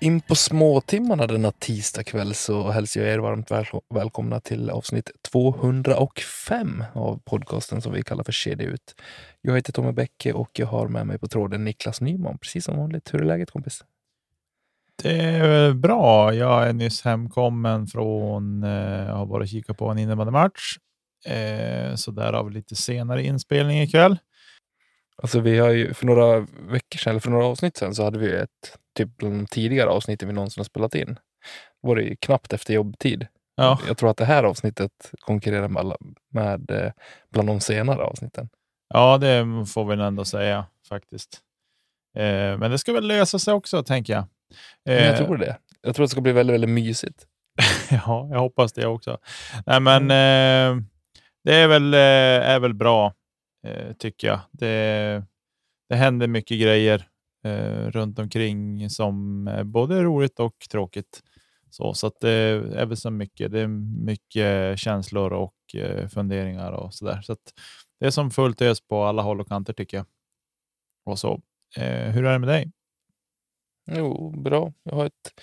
In på småtimmarna denna tisdag kväll så hälsar jag er varmt väl välkomna till avsnitt 205 av podcasten som vi kallar för Kedja ut. Jag heter Tommy Bäcke och jag har med mig på tråden Niklas Nyman, precis som vanligt. Hur är läget kompis? Det är bra. Jag är nyss hemkommen från, jag har varit och kikat på en innebandymatch. Eh, så därav lite senare inspelning ikväll. Alltså vi har ju för några veckor sedan, eller för några avsnitt sedan, så hade vi ett typ de tidigare avsnitten vi någonsin har spelat in. Då var det ju knappt efter jobbtid. Ja. Jag tror att det här avsnittet konkurrerar med, alla, med eh, bland de senare avsnitten. Ja, det får vi ändå säga faktiskt. Eh, men det ska väl lösa sig också, tänker jag. Men jag Eh, tror det. Jag tror att det ska bli väldigt, väldigt mysigt. ja, jag hoppas det också. Nej, men eh, det är väl, eh, är väl bra, eh, Eh, tycker jag. Det, det händer mycket grejer eh, runt omkring som är både roligt och tråkigt. Så, så att det är väl så mycket. Det är mycket känslor och eh, funderingar och så där. Så att det är som fullt ös på alla håll och kanter tycker jag. Och så. Eh, hur är det med dig? Jo, bra. Jag har ett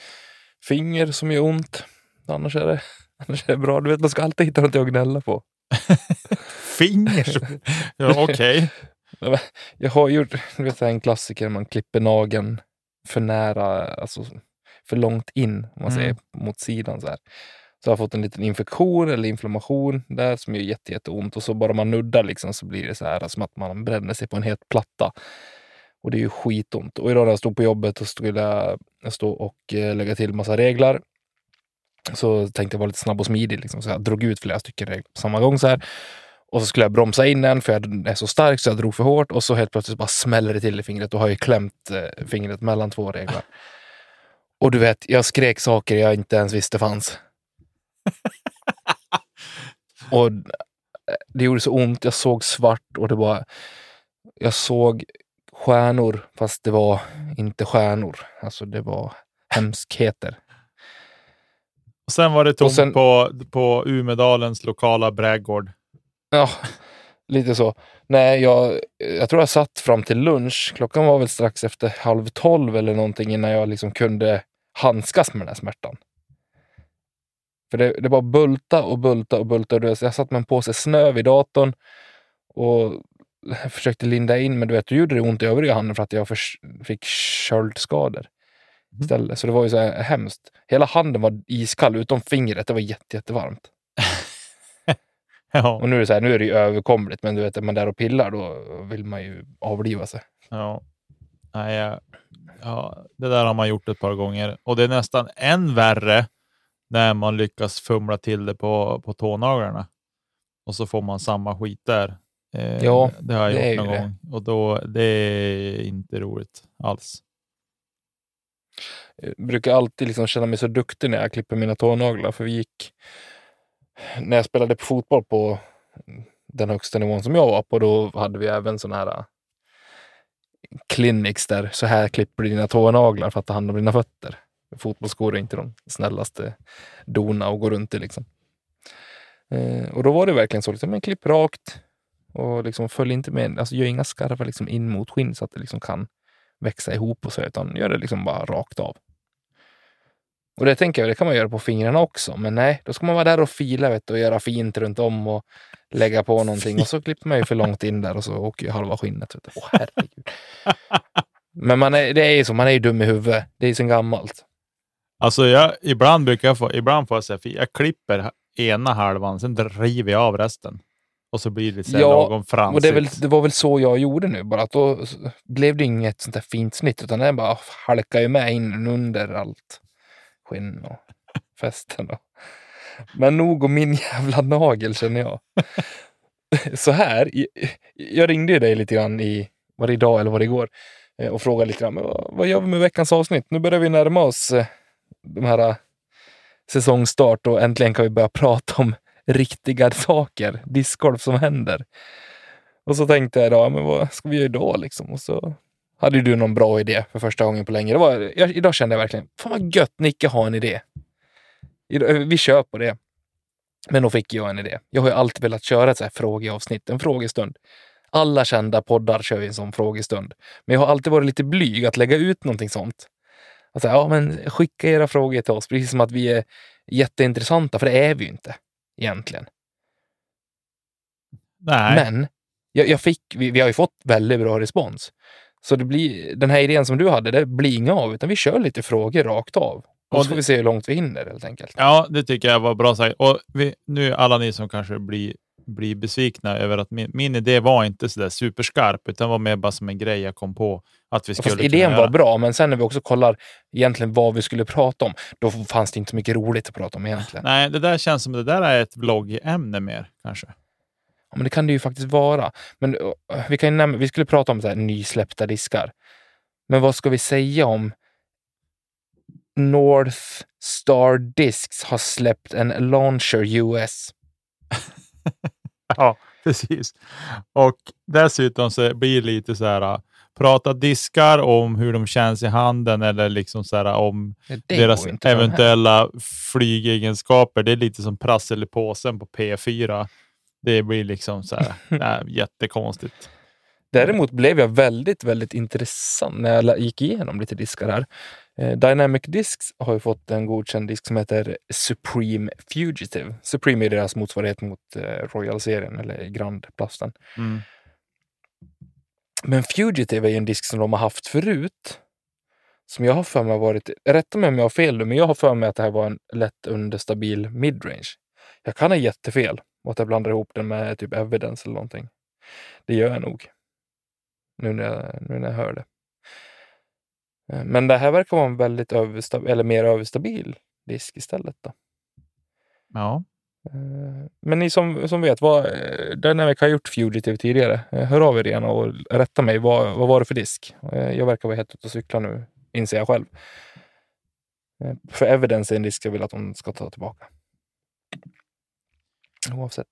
finger som gör ont. Annars är det, annars är det bra. Du vet, man ska alltid hitta något att gnälla på. Finger? som- ja, Okej. Jag har gjort du vet, en klassiker, man klipper nageln för nära, alltså för långt in, om man Mm. säger, mot sidan. Så, här. så jag har fått en liten infektion eller inflammation där som gör jätte, jätteont. Och så bara man nuddar liksom, så blir det så här som att man bränner sig på en het platta. Och det är ju skitont. Och idag när jag stod på jobbet och skulle jag stå och eh, lägga till massa regler. Så tänkte jag vara lite snabb och smidig. Liksom. Så jag drog ut flera stycken på samma gång. så här. Och så skulle jag bromsa in den för jag är så stark så jag drog för hårt och så helt plötsligt bara smäller det till i fingret och har ju klämt eh, fingret mellan två reglar. Och du vet, jag skrek saker jag inte ens visste fanns. och eh, det gjorde så ont, jag såg svart och det var... Jag såg stjärnor fast det var inte stjärnor. Alltså det var hemskheter. Och sen var det tomt sen- på, på Umedalens lokala brädgård. Ja, lite så. Nej, jag, jag tror jag satt fram till lunch. Klockan var väl strax efter halv tolv eller någonting innan jag liksom kunde handskas med den här smärtan. För det, det bara bulta och bulta och bulta. Jag satt med en påse snö vid datorn och försökte linda in, men du vet, då gjorde det ont i övriga handen för att jag fick köldskador istället. Så det var ju så här hemskt. Hela handen var iskall utom fingret. Det var jätte, jättevarmt. Ja, Och nu är det så här, nu är det ju överkomligt, men du vet, är man där och pillar då vill man ju avliva sig. ja. Nej, ja, det där har man gjort ett par gånger och det är nästan än värre när man lyckas fumla till det på, på tånaglarna och så får man samma skit där. Eh, Ja, det har jag det gjort någon det. gång och då, det är inte roligt alls. Jag brukar alltid liksom känna mig så duktig när jag klipper mina tånaglar, för vi gick... När jag spelade på fotboll på den högsta nivån som jag var på, då hade vi även sådana här eh, clinics där så här klipper du dina tånaglar för att ta hand om dina fötter. Fotbollsskor är inte de snällaste dona att gå runt i. Liksom. Eh, och då var det verkligen så, liksom, men klipp rakt och liksom följ inte med, alltså gör inga skarvar liksom in mot skinn så att det liksom kan växa ihop och så, utan gör det liksom bara rakt av. Och det tänker jag, det kan man göra på fingrarna också, men nej, då ska man vara där och fila vet och göra fint runt om och lägga på någonting och så klipper man ju för långt in där och så åker ju halva skinnet. Vet du. Åh, herregud. Men man är, det är ju så, man är ju dum i huvudet. Det är ju så gammalt. Alltså jag, ibland brukar jag få, ibland får jag säga, jag klipper ena halvan, sen river jag av resten. och så blir det så Ja, lagom fransigt. Och det, väl, det var väl så jag gjorde nu, bara att då blev det inget sånt där fint snitt, utan det bara halkade ju med in under allt skinn och fästen. Och. Men nog om min jävla nagel känner jag. Så här, jag ringde ju dig lite grann i, var det idag eller var det igår, eh, och frågade lite grann, vad, gör vi med veckans avsnitt? Nu börjar vi närma oss eh, de här eh, säsongstart och äntligen kan vi börja prata om riktiga saker, discgolf som händer. Och så tänkte jag idag, men vad ska vi göra idag liksom? Och så hade du någon bra idé för första gången på länge. Det var, jag, idag kände jag verkligen, fan vad gött Nicke har en idé. Idag, vi kör på det. Men då fick jag en idé. Jag har ju alltid velat köra ett så här frågeavsnitt, en frågestund. Alla kända poddar kör ju en sån frågestund. Men jag har alltid varit lite blyg att lägga ut någonting sånt. Alltså, ja, men skicka era frågor till oss, precis som att vi är jätteintressanta, för det är vi ju inte egentligen. Nej. Men jag, jag fick, vi, vi har ju fått väldigt bra respons. Så det blir, den här idén som du hade, det blir inga av, utan vi kör lite frågor rakt av. Och så får vi se hur långt vi hinner helt enkelt. Ja, det tycker jag var bra sagt. Och vi, nu alla ni som kanske blir, blir besvikna över att min, min idé var inte så där superskarp, utan var mer bara som en grej jag kom på att vi skulle Fast idén göra. var bra, men sen när vi också kollar egentligen vad vi skulle prata om, då fanns det inte så mycket roligt att prata om egentligen. Nej, det där känns som det där är ett vloggämne mer kanske. Ja, men det kan det ju faktiskt vara. Men vi, kan nämna, vi skulle prata om så här nysläppta diskar. Men vad ska vi säga om North Star Discs har släppt en Launcher US? Ja, precis. Och dessutom så blir det lite så här, prata diskar om hur de känns i handen eller liksom så här om det deras eventuella flygegenskaper. Det är lite som prassel i påsen på P4. Det blir liksom så här, nej, jättekonstigt. Däremot blev jag väldigt, väldigt intressant när jag gick igenom lite diskar här. Eh, Dynamic Discs har ju fått en godkänd disk som heter Supreme Fugitive. Supreme är deras motsvarighet mot eh, Royal-serien eller Grand-plasten. Mm. Men Fugitive är ju en disk som de har haft förut. Som jag har för mig varit, rätta mig om jag har fel nu, men jag har för mig att det här var en lätt understabil midrange. Jag kan ha jättefel och att jag blandar ihop den med typ evidence eller någonting. Det gör jag nog. Nu när jag, nu när jag hör det. Eh, Men det här verkar vara en väldigt överstabil, eller mer överstabil disk istället. Då. Ja. Eh, Men ni som, som vet, vad, eh, Dynamic har gjort Fugitive tidigare. Hör av er igen och rätta mig. Vad, vad var det för disk? Jag verkar vara helt ute och cykla nu, inser jag själv. För Evidence är en disk jag vill att de ska ta tillbaka. Oavsett.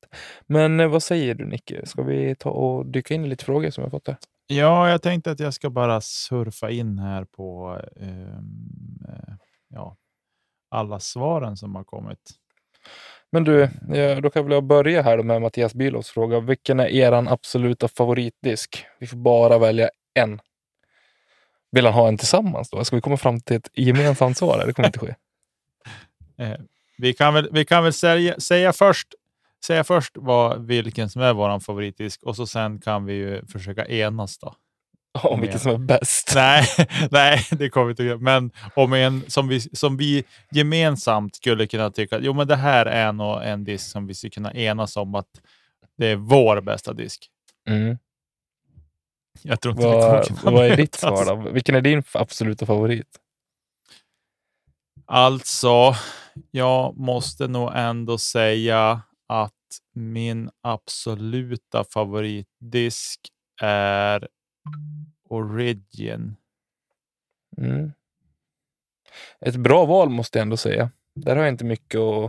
Men eh, vad säger du Nicke? Ska vi ta och dyka in i lite frågor som jag fått där? ja, jag tänkte att jag ska bara surfa in här på eh, ja, alla svaren som har kommit. Men du, ja, då kan väl jag börja här med Mattias Bülows fråga. Vilken är eran absoluta favoritdisk? Vi får bara välja en. Vill han ha en tillsammans då? Ska vi komma fram till ett gemensamt svar? Det kommer inte ske. Eh, vi kan väl, vi kan väl säga, säga först säga först vad, vilken som är vår favoritdisk och så sen kan vi ju försöka enas då. Om vilken som är bäst. Nej, nej, det kommer vi inte att göra. Men om en som vi, som vi gemensamt skulle kunna tycka att jo, men det här är nog en disk som vi skulle kunna enas om att det är vår bästa disk. Mm. Jag tror inte vi kommer Vad, kunna vad är ditt svar då? Vilken är din absoluta favorit? Alltså, jag måste nog ändå säga att min absoluta favoritdisk är Origin. Mm. Ett bra val måste jag ändå säga. Där har jag inte mycket att,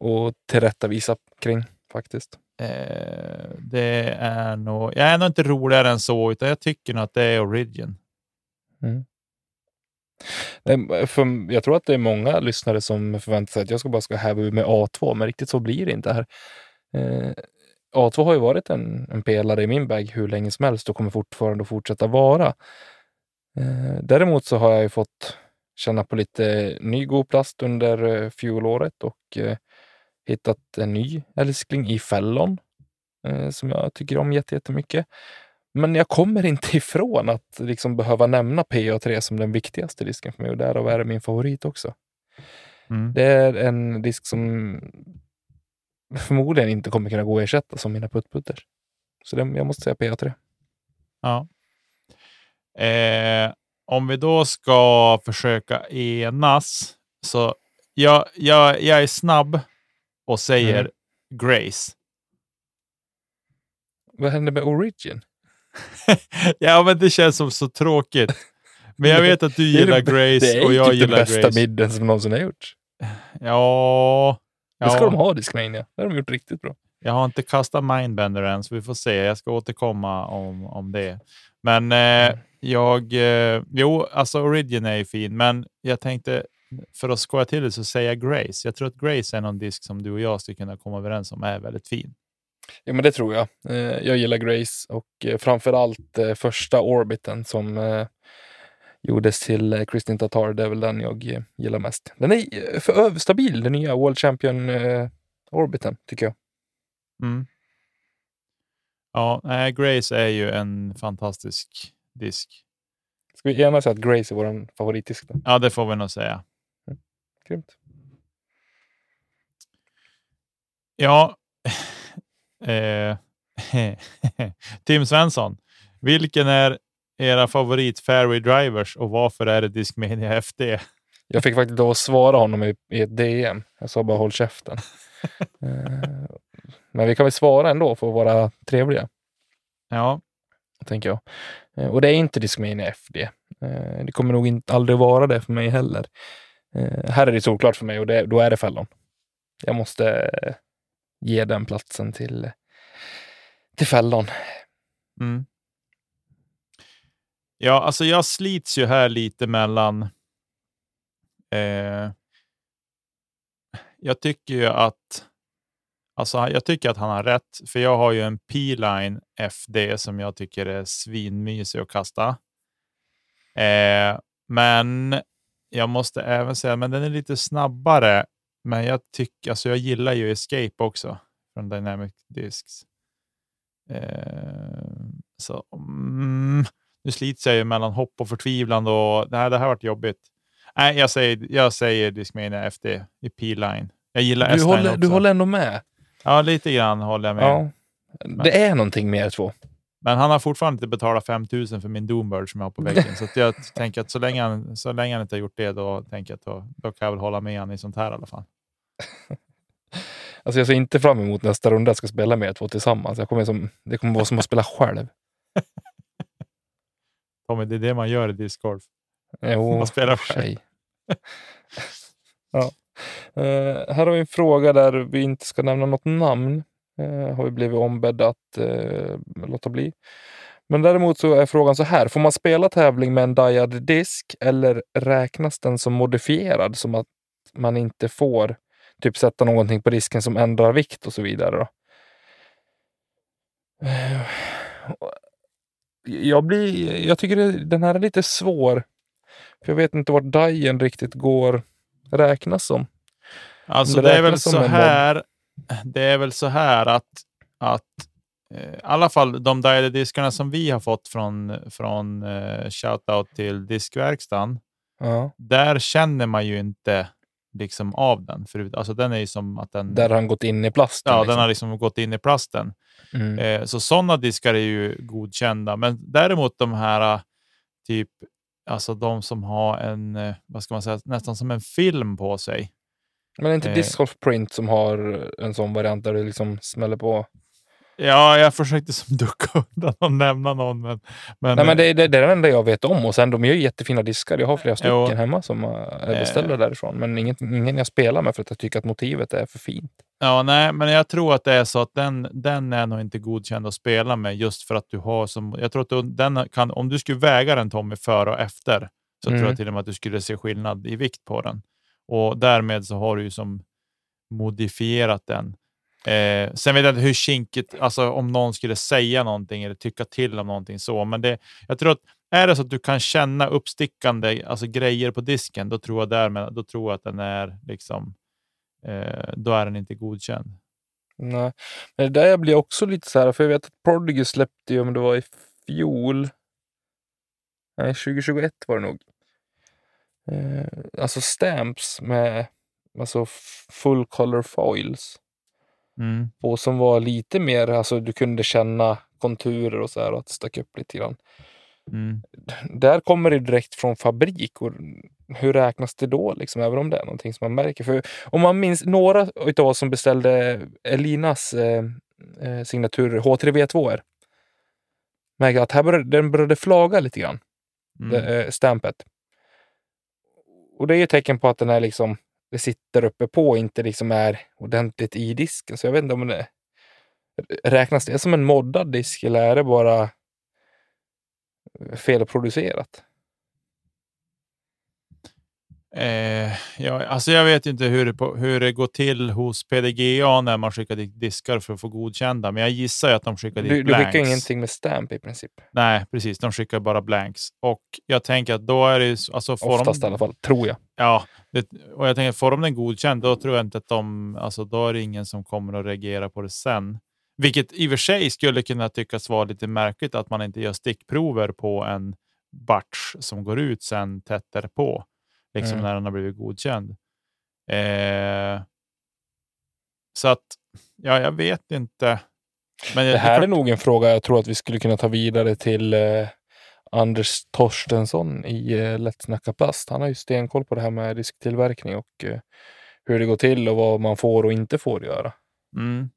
att tillrättavisa kring faktiskt. Eh, det är nog, jag är nog inte roligare än så, utan jag tycker nog att det är Origin. Nej, Ehm, för jag tror att det är många lyssnare som förväntar sig att jag ska bara ska häva ur med A2, men riktigt så blir det inte här. Eh, A2 har ju varit en, en pelare i min bag hur länge som helst och kommer fortfarande att fortsätta vara. Eh, däremot så har jag ju fått känna på lite ny god plast under eh, fjolåret och eh, hittat en ny älskling i Fällon eh, som jag tycker om jätte- jättemycket. Men jag kommer inte ifrån att liksom behöva nämna PA3 som den viktigaste disken för mig och därav är det min favorit också. Mm. Det är en disk som förmodligen inte kommer kunna gå att ersätta som mina puttputters. Så det, jag måste säga PA3. Ja. Eh, om vi då ska försöka enas, så jag, jag, jag är snabb och säger Mm. Grace. Vad händer med Origin? ja, men det känns som så tråkigt. Men jag vet att du Det är gillar det- Grace Det är och jag typ gillar den bästa Grace. midden som någonsin har gjorts. Ja, Det ska ja. de ha, Discmania. Det har de gjort riktigt bra. Jag har inte kastat Mindbender än, så vi får se. Jag ska återkomma om, om det. Men eh, jag... Eh, jo, alltså Origin är ju fin, men jag tänkte för att skoja till det så säger jag Grace. Jag tror att Grace är någon disk som du och jag skulle kunna komma överens om är väldigt fin. Ja, men det tror jag. Eh, jag gillar Grace och eh, framförallt eh, första Orbiten som gjordes till Kristin Tatar. Det är väl den jag gillar mest. Den är för överstabil, den nya World Champion Orbiten, tycker jag. Mm. Ja, nej, Grace är ju en fantastisk disk. Ska vi enas att Grace är vår favoritdisk? Då? Ja, det får vi nog säga. Grymt. Ja, eh, Tim Svensson, vilken är era favorit fairway drivers och varför är det Discmania FD? Jag fick faktiskt att svara honom i, i ett DM. Jag sa bara håll käften. Eh, Men vi kan väl svara ändå för att vara trevliga, Ja, tänker jag. Eh, Och det är inte Discmania FD. Det kommer nog inte aldrig vara det för mig heller. Här är det solklart för mig och det, då är det fällon. Jag måste ge den platsen till, till fällon. mm. ja, alltså jag slits ju här lite mellan. Eh, jag tycker ju att. Alltså, jag tycker att han har rätt, för jag har ju en P-line FD som jag tycker är svinmysig att kasta. Eh, men jag måste även säga, men den är lite snabbare. Men jag tycker, alltså jag gillar ju Escape också från Dynamic Discs. Eh, så mm, nu slits jag ju mellan hopp och förtvivlan och nej, det här varit jobbigt. Nej, jag säger, jag säger Discmania FD i P-line. Jag gillar Du S9 håller, också. du håller ändå med. Ja, lite grann håller jag med. Ja. Det är någonting med er två. Men han har fortfarande inte betalat 5000 för min Doombird som jag har på väggen. så jag tänker att så länge, han, så länge han inte har gjort det, då tänker jag att då, då kan jag väl hålla med han i sånt här i alla fall. Alltså jag ser inte fram emot nästa runda jag ska spela med er två tillsammans. Jag kommer som, det kommer vara som att spela själv. Tommy, det är det man gör i discgolf. Jo, Man spelar för själv. sig. ja. Eh, här har vi en fråga där vi inte ska nämna något namn. Uh, har vi blivit ombedda att uh, låta bli. Men däremot så är frågan så här. Får man spela tävling med en diad disk eller räknas den som modifierad som att man inte får typ sätta någonting på disken som ändrar vikt och så vidare? Då? Eh, jag, blir, jag tycker det, den här är lite svår. För jag vet inte vart Dien riktigt går räknas som. Alltså Det det, är väl så här. Det är väl så här att, att eh, i alla fall de diode diskarna som vi har fått från, från eh, shoutout till diskverkstan. Ja. Där känner man ju inte liksom av den. Förut. Alltså den är ju som att den, Där har han gått in i plasten. ja, liksom. den har liksom gått in i plasten. mm. Eh, så sådana diskar är ju godkända. Men däremot de här eh, typ, alltså de som har en, vad ska man säga, nästan som en film på sig. Men är inte eh, Disc Golf Print som har en sån variant där du liksom smäller på? Ja, jag försökte som ducka undan och nämna någon, men... men, Nej, men det, det, det är det enda jag vet om. Och sen de gör ju jättefina diskar. Jag har flera stycken Jo. hemma som eh, är beställda Eh. därifrån. Men inget, ingen jag spelar med för att jag tycker att motivet är för fint. Ja, nej, men jag tror att det är så att den, den är nog inte godkänd att spela med just för att du har som... Jag tror att du, den kan, om du skulle väga den Tommy före och efter så tror Mm. jag till och med att du skulle se skillnad i vikt på den. Och därmed så har du ju som modifierat den. Eh, sen vet jag inte hur kinkigt, alltså om någon skulle säga någonting eller tycka till om någonting så, men det, jag tror att är det så att du kan känna uppstickande alltså grejer på disken, då tror jag därmed, då tror jag att den är liksom, eh, då är den inte godkänd. Nej. Men det där jag blir också lite så här, för jag vet att Prodigy släppte ju, om det var i fjol, nej 2021 var det nog, eh, alltså stamps med alltså full color foils. Mm. Och som var lite mer, alltså du kunde känna konturer och så här och att det stack upp lite grann. Mm. Där kommer det direkt från fabrik och hur räknas det då? Liksom, även om det är någonting som man märker. För om man minns några av oss som beställde Elinas eh, eh, signatur H3V2 märkte att här började, den började flaga lite grann, Mm. det, eh, stampet. Och det är ju tecken på att den är liksom, det sitter uppe på och inte liksom är ordentligt i disken. Så jag vet inte om det räknas det som en moddad disk eller är det bara felproducerat? Eh, ja, alltså jag vet inte hur det, på, hur det går till hos PDGA när man skickar dit diskar för att få godkända, men jag gissar att de skickar dit Du, du blanks. skickar ingenting med stamp i princip. Nej, precis. De skickar bara blanks. Och jag tänker att då är det Alltså får Oftast de, i alla fall, tror jag. Ja, det, och jag tänker får de den godkänd, då tror jag inte att de... Alltså då är det ingen som kommer att reagera på det sen. Vilket i och för sig skulle kunna tyckas vara lite märkligt att man inte gör stickprover på en batch som går ut sen tätt på. Liksom Mm. när den har blivit godkänd. Eh, så att, ja, jag vet inte. Men Det jag- här är klart- nog en fråga jag tror att vi skulle kunna ta vidare till eh, Anders Torstensson i eh, Lätt snacka plast. Han har ju stenkoll på det här med disktillverkning och eh, hur det går till och vad man får och inte får göra. Mm.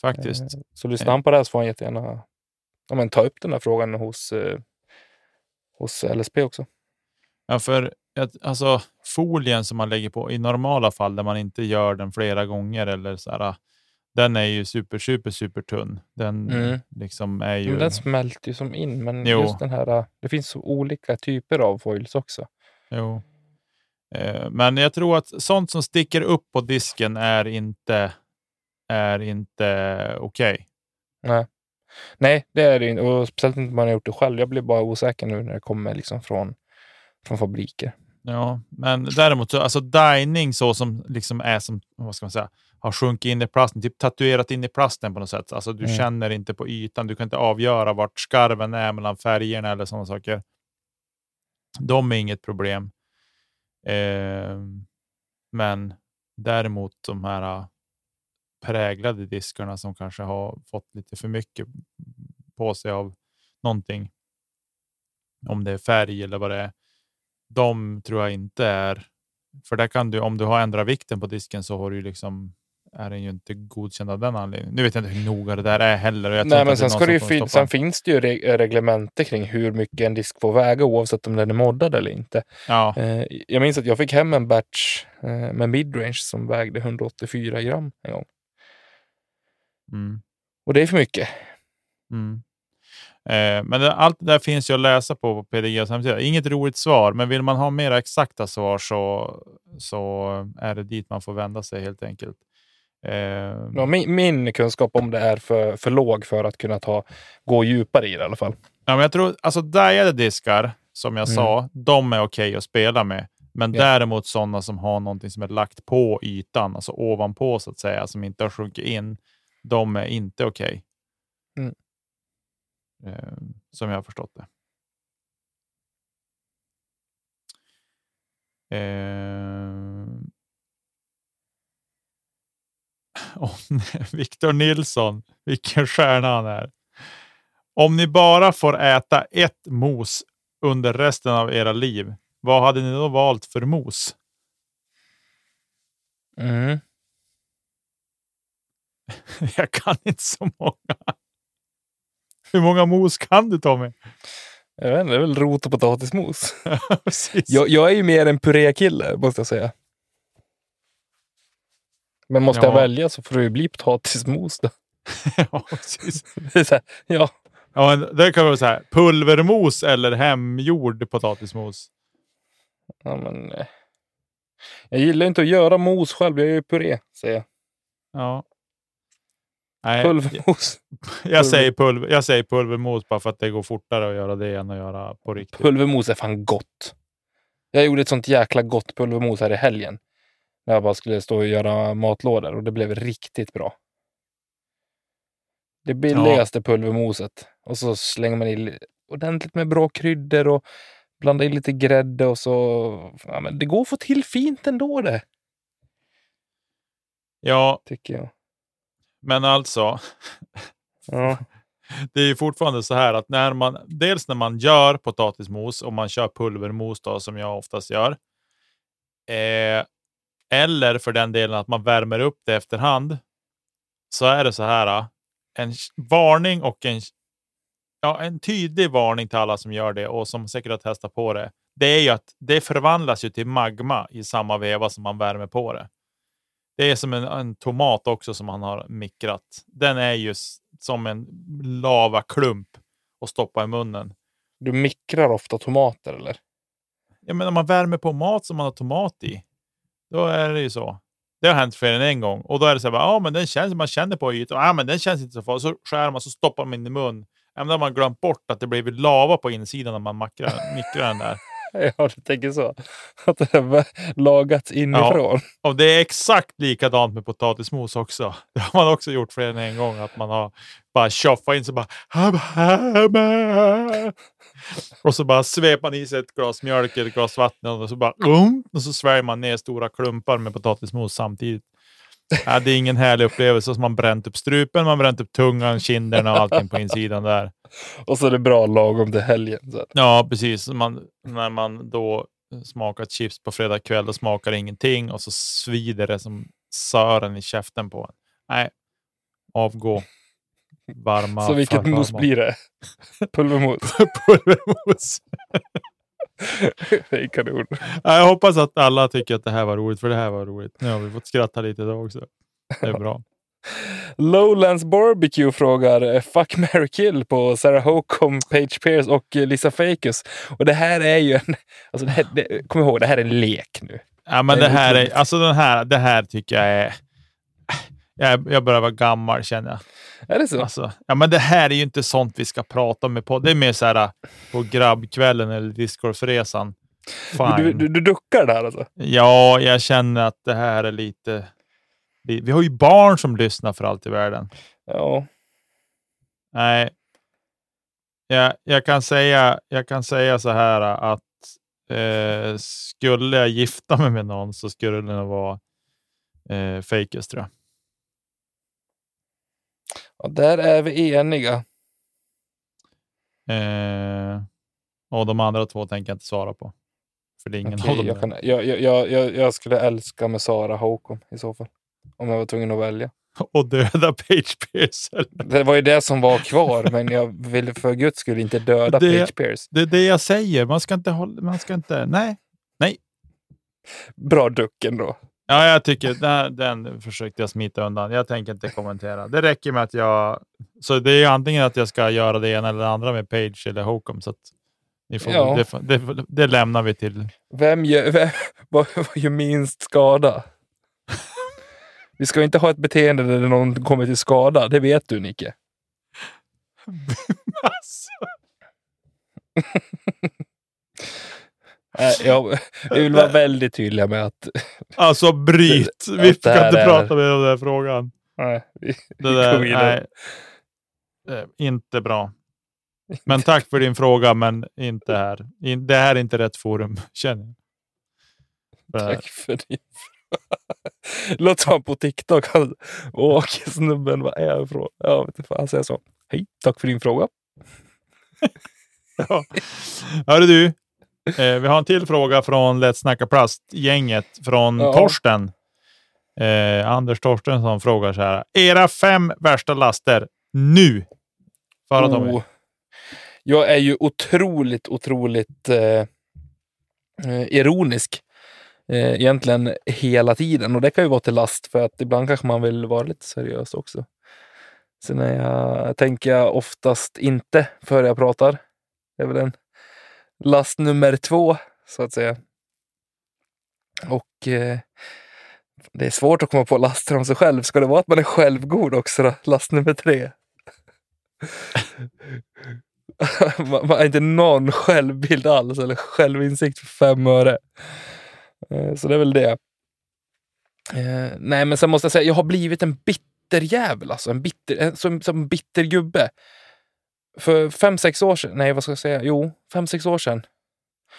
Faktiskt. Eh, Så lyssnar han på det här så får han jättegärna ja, men, ta upp den här frågan hos, eh, hos LSP också. Ja, för alltså, folien som man lägger på i normala fall där man inte gör den flera gånger eller så här, den är ju super, super, super tunn. Den Mm. liksom är ju... Men den smälter ju som in, men Jo. just den här, det finns så olika typer av foils också. Jo. Eh, Men jag tror att sånt som sticker upp på disken är inte, är inte okej. Nej. Nej, det är det inte. Och speciellt inte om man har gjort det själv. Jag blir bara osäker nu när det kommer liksom från, från fabriker. Ja, men däremot så alltså dining så som liksom är som, vad ska man säga, har sjunkit in i plasten, typ tatuerat in i plasten på något sätt. Alltså du Mm. känner inte på ytan, du kan inte avgöra vart skarven är mellan färgerna eller sådana saker. De är inget problem. Eh, men däremot de här äh, präglade diskarna som kanske har fått lite för mycket på sig av någonting. Om det är färg eller vad det är. De tror jag inte är. För där kan du, om du har ändrat vikten på disken så har du liksom är den ju inte godkänd av den anledningen. Nu vet jag inte hur noga det där är heller. Nej, men det sen, ska det ju fin- sen finns det ju re- reglemente kring hur mycket en disk får väga oavsett om den är moddad eller inte. Ja, Eh, jag minns att jag fick hem en batch eh, med midrange som vägde 184 gram en gång. mm, Och det är för mycket. mm. Eh, men det, allt det där finns ju att läsa på på PDGs hemsida. Inget roligt svar, men vill man ha mer exakta svar så, så är det dit man får vända sig helt enkelt. Eh, Ja, min, min kunskap om det är för, för låg för att kunna ta, gå djupare i det i alla fall. Ja, men jag tror alltså diade diskar, som jag Mm. sa, de är okej att spela med. Men Ja. däremot sådana som har någonting som är lagt på ytan, alltså ovanpå så att säga, som inte har sjunkit in, de är inte okej. Mm. Eh, som jag har förstått det. Eh, oh, Victor Nilsson, vilken stjärna han är. Om ni bara får äta ett mos under resten av era liv, vad hade ni då valt för mos? Mm. Jag kan inte så många. Hur många mos kan du Tommy? Jag vet inte, det är väl rot och potatismos. Jag, jag är ju mer en purékille, måste jag säga. Men måste jag Ja. välja så får det ju bli potatismos då. ja, precis. Här, ja, Ja, men det kan vara så här, pulvermos eller hemgjord potatismos. ja, men... eh, Jag gillar inte att göra mos själv, jag gör ju puré, säger jag. Ja. Nej, Pulvermos. jag, säger pulver, jag säger pulvermos bara för att det går fortare att göra det än att göra på riktigt. Pulvermos är fan gott. Jag gjorde ett sånt jäkla gott pulvermos här i helgen. När jag bara skulle stå och göra matlådor och det blev riktigt bra. Det billigaste pulvermoset. Och så slänger man i li- ordentligt med bra kryddor och blandar i lite grädde och så... Ja, men det går att få till fint ändå det, Ja, tycker jag. Men alltså, Ja. det är ju fortfarande så här att när man, dels när man gör potatismos och man kör pulvermos då, som jag oftast gör. Eh, eller för den delen att man värmer upp det efterhand. Så är det så här. eh, En varning och en, ja, en tydlig varning till alla som gör det och som säkert har testat på det. Det är ju att det förvandlas ju till magma i samma veva som man värmer på det. Det är som en, en tomat också som man har mikrat. Den är ju som en lavaklump att stoppa i munnen. Du mikrar ofta tomater eller? Ja, men om man värmer på mat som man har tomat i, då är det ju så. Det har hänt fler än en gång. Och då är det så här, ja, men den känns, man känner på ytan, ja, men den känns inte så farlig. Så skär man, så stoppar man in i mun. Ja, men då har man glömt bort att det blir lava på insidan när man makrar, mikrar den där. Ja, du tänker så. Att det har lagats inifrån. Och det är exakt likadant med potatismos också. Det har man också gjort fler än en gång. Att man har bara tjoffat in så bara... Och så bara sveper man i sig ett glas mjölk eller ett glas vatten och så bara... um, Och så sväljer man ner stora klumpar med potatismos samtidigt. Ja, det är ingen härlig upplevelse. Så man bränt upp strupen, man bränt upp tungan, kinderna och allting på insidan där. Och så är det bra lagom till helgen. Så. Ja, precis. Man, när man då smakat chips på fredag kväll, då smakar ingenting och så svider det som sören i käften på en. Nej, avgå. Varma Så vilket mos blir det? Pulvermos. Pulvermos. det är kanon. Ja, Jag hoppas att alla tycker att det här var roligt, för det här var roligt. Nu har vi fått skratta lite idag också. Det är bra. Lowlands Barbecue frågar eh, Fuck, marry, kill på Sarah Hocum, Page Pierce och eh, Lisa Fakus. Och det här är ju en... Alltså det här, det, kom ihåg, det här är en lek nu. Ja, men Det det är här, är, alltså den här, det här tycker jag är... Jag, jag börjar vara gammal känner jag. Är det så? Alltså, ja, men det här är ju inte sånt vi ska prata med på. Det är mer så här på grabbkvällen eller discgolfresan. Du, du, du duckar där alltså? Ja, jag känner att det här är lite... Vi, vi har ju barn som lyssnar för allt i världen. Ja. Nej. Jag, jag, kan, säga, jag kan säga så här att eh, skulle jag gifta mig med någon så skulle det nog vara eh, Fakers tror jag. Ja. Där är vi eniga. Eh, och de andra två tänker jag inte svara på. För det är ingen av dem. jag, kan, jag, jag, jag, jag, skulle älska med Sarah Hocum i så fall. Om jag var tvungen att välja. Och döda Page Pierce. eller? Det var ju det som var kvar, men jag ville för guds skull inte döda Det- Page Pierce. Det är det jag säger. Man ska inte hålla... Man ska inte... Nej. Bra duck ändå. Ja, jag tycker den, den försökte jag smita undan. Jag tänker inte kommentera. Det räcker med att jag... Så det är ju antingen att jag ska göra det ena eller det andra med Page eller Hocum. Så får, Ja. det, det, det lämnar vi till... Vem gör, vem, vad, vad gör minst skada? Vi ska inte ha ett beteende där någon kommer till skada. Det vet du, Nicke. Alltså. Jag, jag vill vara väldigt tydliga med att Alltså bryt! Det- Vi att det här inte är- prata mer om den här frågan. nej, vi, Det vi där, nej, Eh, inte bra. Men tack för din fråga, men inte här. In, det här är inte rätt forum, känner jag. Det. Tack för din Låter som han på TikTok. Åh, snubben, vad är jag ifrån? Ja, vet fan, han säger så. Hej, tack för din fråga. Ja. Hörru du, eh, vi har en till fråga från Let's Snacka Plast-gänget från Ja. Torsten. Eh, Anders Torstensson frågar så här. Era fem värsta laster nu. Tommy. Oh. Jag är ju otroligt, otroligt eh, ironisk eh, egentligen hela tiden. Och det kan ju vara till last för att ibland kanske man vill vara lite seriös också. Sen är jag, tänker jag oftast inte före jag pratar. Det är väl en last nummer två, så att säga. Och eh, det är svårt att komma på laster om sig själv. Ska det vara att man är självgod också då? Last nummer tre. man, man har inte någon självbild alls eller självinsikt för fem öre. Eh, Så det är väl det. Eh, nej, men sen måste jag säga, jag har blivit en bitterjävel. Alltså, en bitter, en, som, som bitter gubbe. För fem, sex år sedan, nej vad ska jag säga, jo, fem, sex år sedan.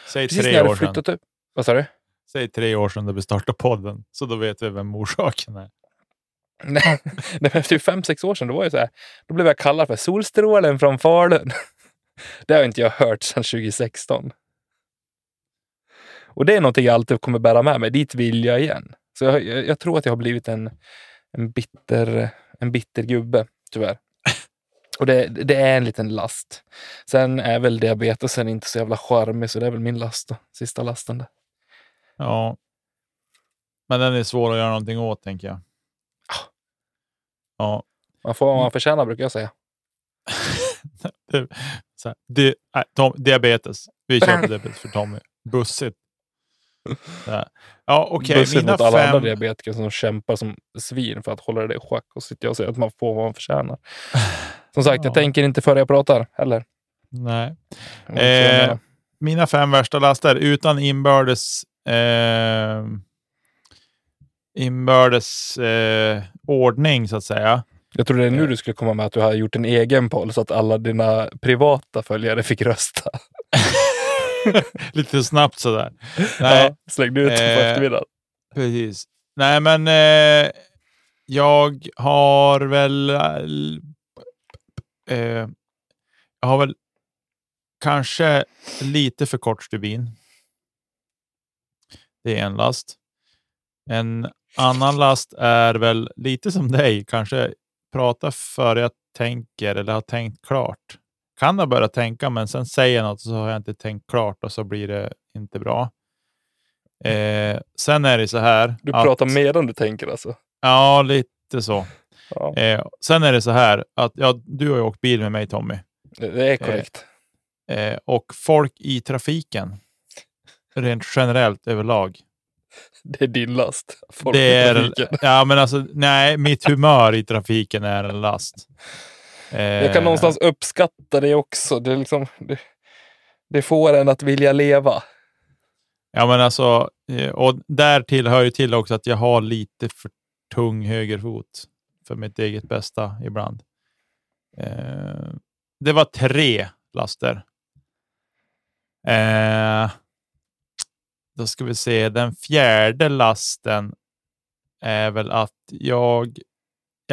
Säg Precis tre år sedan. upp. Vad sa du? Säg tre år sedan vi startade podden, så då vet vi vem orsaken är. Nej, nej, men typ fem, sex år sedan, då var jag så här, då blev jag kallad för solstrålen från Falun. Det har inte jag hört sedan 2016. Och det är någonting jag alltid kommer bära med mig. Dit vill jag igen. Så jag, jag, jag tror att jag har blivit en, en, bitter, en bitter gubbe, tyvärr. Och det, det är en liten last. Sen är väl diabetesen inte så jävla charmig, så det är väl min last då. Sista lasten där. Ja. Men den är svår att göra någonting åt, tänker jag. Ja. Man får vad man förtjänar, brukar jag säga. Så här, di, nej, Tom, diabetes. Vi på diabetes för Tommy. Bussigt. Ja, okej. Bussigt Mina mot alla andra fem... diabetiker som kämpar som svin för att hålla det i schack. Och sitter jag och säger att man får vad man förtjänar. Som sagt, jag Ja. tänker inte före jag pratar heller. Nej. Jag Eh, mina fem värsta laster utan inbördes eh, inbördes eh, ordning, så att säga. Jag trodde det är nu eh. du skulle komma med att du har gjort en egen poll så att alla dina privata följare fick rösta. Lite snabbt sådär. Nej, Ja, slängde ut dem på Eh, eftermiddagen. precis. Nej, men eh, jag har väl... Eh, jag har väl kanske lite för kort stubin. Det är en last. En annan last är väl lite som dig, kanske prata före jag tänker eller har tänkt klart. Kan ha börjat tänka, men sen säger jag något så har jag inte tänkt klart och så blir det inte bra. Eh, sen är det så här. Du att- pratar medan du tänker alltså. Ja, lite så. Ja, Eh, sen är det så här att ja, du har ju åkt bil med mig Tommy. det, det är korrekt. Eh, och folk i trafiken, rent generellt överlag. Det är din last. Folk det är, ja, men alltså, nej, mitt humör i trafiken är en last. Eh, Jag kan någonstans uppskatta det också. Det, liksom, det, det får en att vilja leva. Ja, men alltså, eh, och därtill hör ju till också att jag har lite för tung högerfot för mitt eget bästa ibland. Eh, det var tre laster. Eh, då ska vi se. Den fjärde lasten är väl att jag,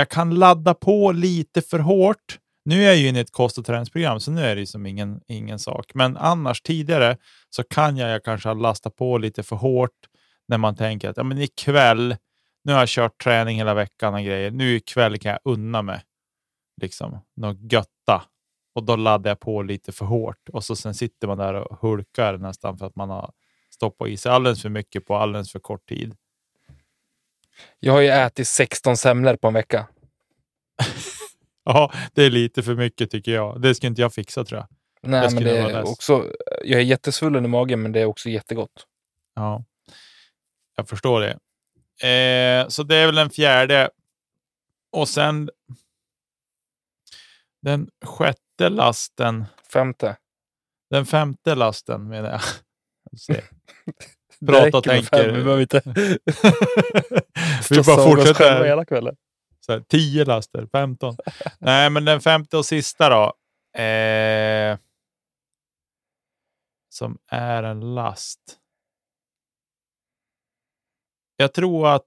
jag kan ladda på lite för hårt. Nu är jag ju inne i ett kost och träningsprogram, så nu är det ju som ingen, ingen sak. Men annars tidigare så kan jag, jag kanske ha lastat på lite för hårt när man tänker att ja, men ikväll, nu har jag kört träning hela veckan och grejer. Nu ikväll kan jag unna mig liksom något götta. Och då laddar jag på lite för hårt och så sen sitter man där och hulkar nästan för att man har stoppat i sig alldeles för mycket på alldeles för kort tid. Jag har ju ätit 16 semlor på en vecka. Ja, det är lite för mycket tycker jag. Det skulle inte jag fixa tror jag. Nej, Jag men det är också, jag är jättesvullen i magen, men det är också jättegott. Ja, jag förstår det. Eh, så det är väl den fjärde. Och sen den sjätte lasten, Femte. den femte lasten menar jag. Prata och tänker. fem, Vi behöver inte Vi bara fortsätter. hela kvällen. Så här, 10 laster, 15. Nej, men den femte och sista då. Eh, som är en last. Jag tror att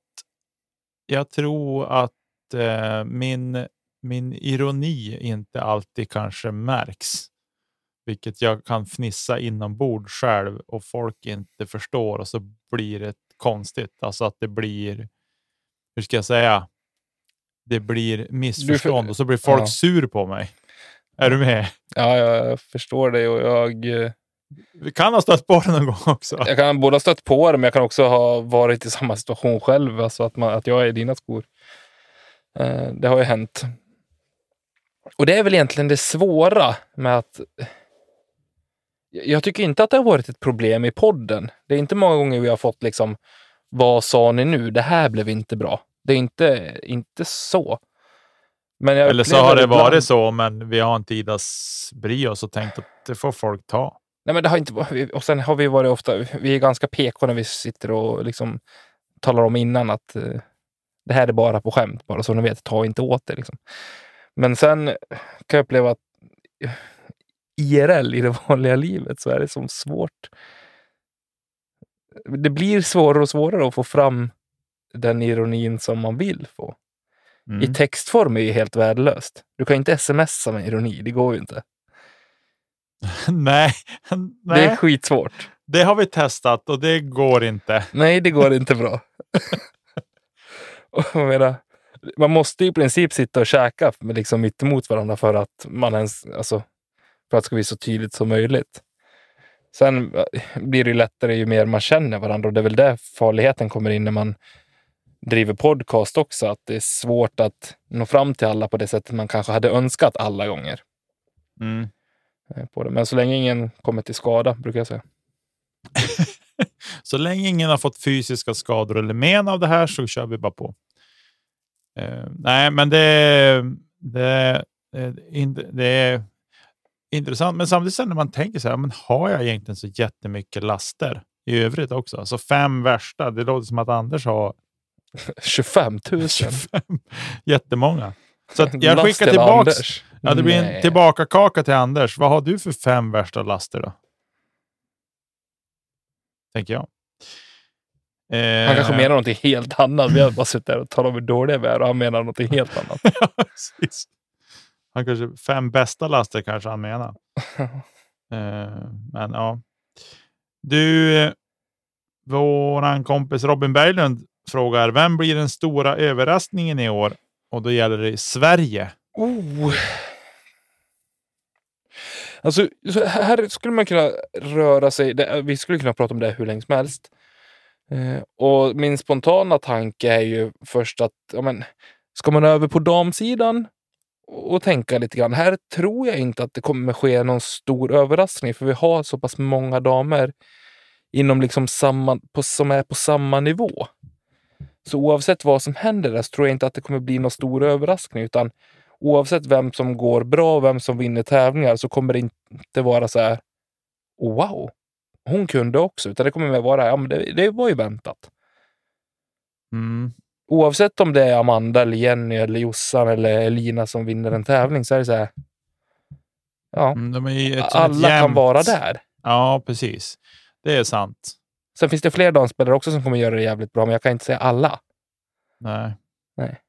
jag tror att eh, min, min ironi inte alltid kanske märks. Vilket jag kan fnissa inombords själv och folk inte förstår och så blir det konstigt. Alltså att det blir, hur ska jag säga? Det blir missförstånd och så blir folk ja. sur på mig. Är du med? Ja, jag förstår dig och jag, eh, Vi kan ha stött på det någon gång också. jag kan både ha stött på det, men jag kan också ha varit i samma situation själv. Alltså att, man, att jag är i dina skor. Eh, Det har ju hänt. Och det är väl egentligen det svåra med att... Jag tycker inte att det har varit ett problem i podden. Det är inte många gånger vi har fått liksom, vad sa ni nu? Det här blev inte bra. Det är inte, inte så. Eller så har det ibland- varit så, men vi har inte idas bry oss och tänkt att det får folk ta. Nej, men det har inte varit, och sen har vi varit ofta, vi är ganska PK när vi sitter och liksom talar om innan att eh, det här är bara på skämt, bara så ni vet, ta inte åt det. Liksom. Men sen kan jag uppleva att eh, IRL i det vanliga livet så är det som svårt. Det blir svårare och svårare att få fram den ironin som man vill få. Mm. I textform är ju helt värdelöst. Du kan inte smsa med ironi, det går ju inte. nej, Det är nej. skitsvårt. Det har vi testat och det går inte. Nej, det går inte bra. Och jag menar, man måste i princip sitta och käka liksom mitt emot varandra för att man ens, alltså, för att det ska bli så tydligt som möjligt. Sen eh, blir det lättare ju mer man känner varandra och det är väl där farligheten kommer in när man driver podcast också, att det är svårt att nå fram till alla på det sättet man kanske hade önskat alla gånger. Mm. eh, På det. Men så länge ingen kommer till skada, brukar jag säga. Så länge ingen har fått fysiska skador eller men av det här så kör vi bara på. Eh, nej, men det, det, det, det intressant. Men samtidigt när man tänker så här, men har jag egentligen så jättemycket laster i övrigt också? Alltså fem värsta. Det låter som att Anders har 25 000. 25. Jättemånga. Så jag Last skickar till tillbaks. Anders. Ja, det blir en Nej. tillbaka kaka till Anders. Vad har du för fem värsta laster då? Tänker jag. Eh, Han kanske menar någonting helt annat. Vi har bara suttit där och talat om hur dåliga vi är och han menar någonting helt annat. Ja, precis. Han kanske fem bästa laster kanske han menar. Eh, men ja. Du, eh, våran kompis Robin Berglund frågar, vem blir den stora överraskningen i år? Och då gäller det Sverige. Oh. Alltså, så här skulle man kunna röra sig. Det, vi skulle kunna prata om det hur länge som helst. Eh, och min spontana tanke är ju först att ja, men, ska man över på damsidan och, tänka lite grann. Här tror jag inte att det kommer ske någon stor överraskning, för vi har så pass många damer inom liksom samma, på, som är på samma nivå. Så oavsett vad som händer där så tror jag inte att det kommer bli någon stor överraskning, utan oavsett vem som går bra och vem som vinner tävlingar så kommer det inte vara så här wow, hon kunde också, utan det kommer mer vara ja, men det, det var ju väntat. Mm. Oavsett om det är Amanda, eller Jenny, eller Jossan eller Elina som vinner en tävling så är det så här. Ja, Mm, alla kan vara där. Ja, precis. Det är sant. Sen finns det fler damspelare också som kommer göra det jävligt bra, men jag kan inte säga alla. Nej. Nej.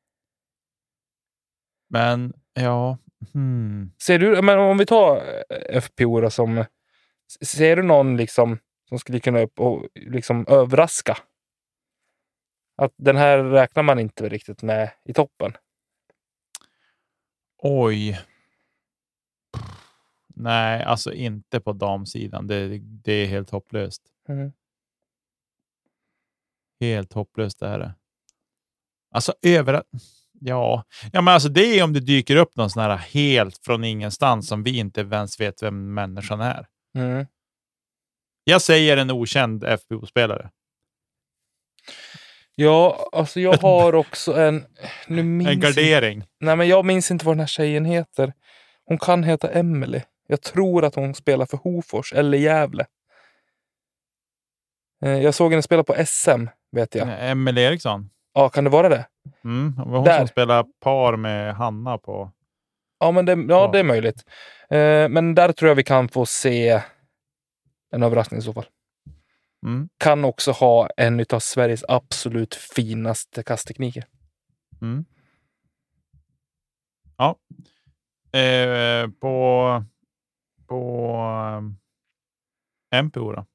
Men ja. Hmm. Ser du, men om vi tar eh, FPO då, som, ser du någon liksom som skulle kunna upp och liksom överraska? Att den här räknar man inte riktigt med i toppen. Oj. Nej, alltså inte på damsidan. Det, det är helt hopplöst. Mm. Helt hopplöst det här. är. Alltså över... Ja. ja, men alltså det är om det dyker upp någon sån här helt från ingenstans som vi inte ens vet vem människan är. Mm. Jag säger en okänd FBO-spelare. Ja, alltså jag har också en... Nu minns En gardering. Nej, men jag minns inte vad den här tjejen heter. Hon kan heta Emily. Jag tror att hon spelar för Hofors eller Gävle. Eh, Jag såg henne spela på SM, vet jag. Emil Eriksson. Ja, kan det vara det? Mm, det var hon Där. som spelade par med Hanna på... Ja, men det, ja, Ja. det är möjligt. Eh, Men där tror jag vi kan få se en överraskning i så fall. Mm, Kan också ha en av Sveriges absolut finaste kasttekniker. mm. Ja. Eh, på på um, MPO då?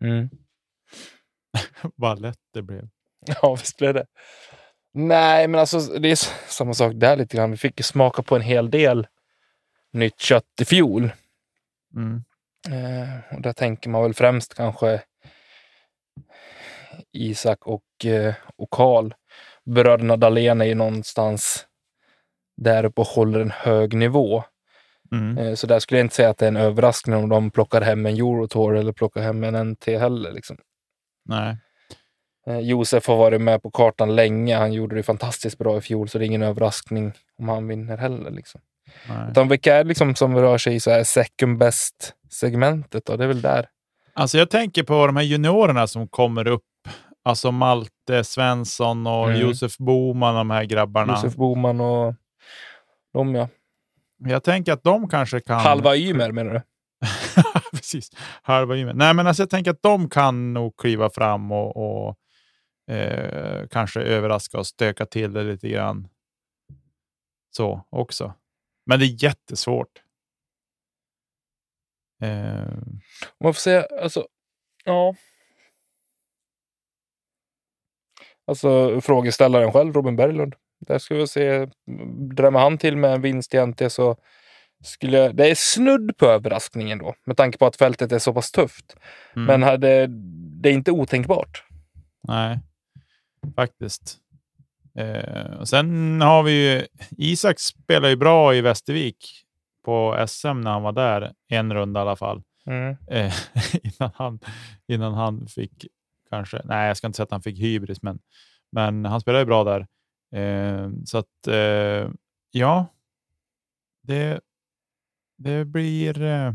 Mm. Vad lätt det blev. Ja, visst blev det. Nej, men alltså det är samma sak där lite grann. Vi fick ju smaka på en hel del nytt kött i fjol. Mm. Eh, och där tänker man väl främst kanske Isak och, eh, och Karl. Bröderna Dahlén är ju någonstans där uppe och håller en hög nivå. Mm. Eh, så där skulle jag inte säga att det är en överraskning om de plockar hem en Eurotour eller plockar hem en NT heller. Liksom. Nej. Eh, Josef har varit med på kartan länge. Han gjorde det fantastiskt bra i fjol, så det är ingen överraskning om han vinner heller. Liksom. Nej. Utan vilka är det liksom som rör sig i så här second best-segmentet? då? Det är väl där. Alltså jag tänker på de här juniorerna som kommer upp. Alltså Malte Svensson och Mm. Josef Boman, de här grabbarna. Josef Boman och de ja. Jag tänker att de kanske kan... Halva Ymer menar du? Precis. Halva Ymer. Nej, men alltså jag tänker att de kan nog kliva fram och, och eh, kanske överraska och stöka till det lite grann. Så också. Men det är jättesvårt. Eh, Man får säga, alltså, ja. Alltså frågeställaren själv, Robin Berglund. Där ska vi se, drämmer han till med en vinst i NT så skulle jag, det är snudd på överraskningen då, med tanke på att fältet är så pass tufft. mm, Men hade, det är inte otänkbart. Nej, faktiskt. Eh, och sen har vi ju, Isak spelar ju bra i Västervik på SM när han var där, en runda i alla fall. Mm. Eh, innan, han, innan han fick kanske, nej jag ska inte säga att han fick hybris, men, men han spelade ju bra där. Eh, så att eh, ja, det, det blir... Eh,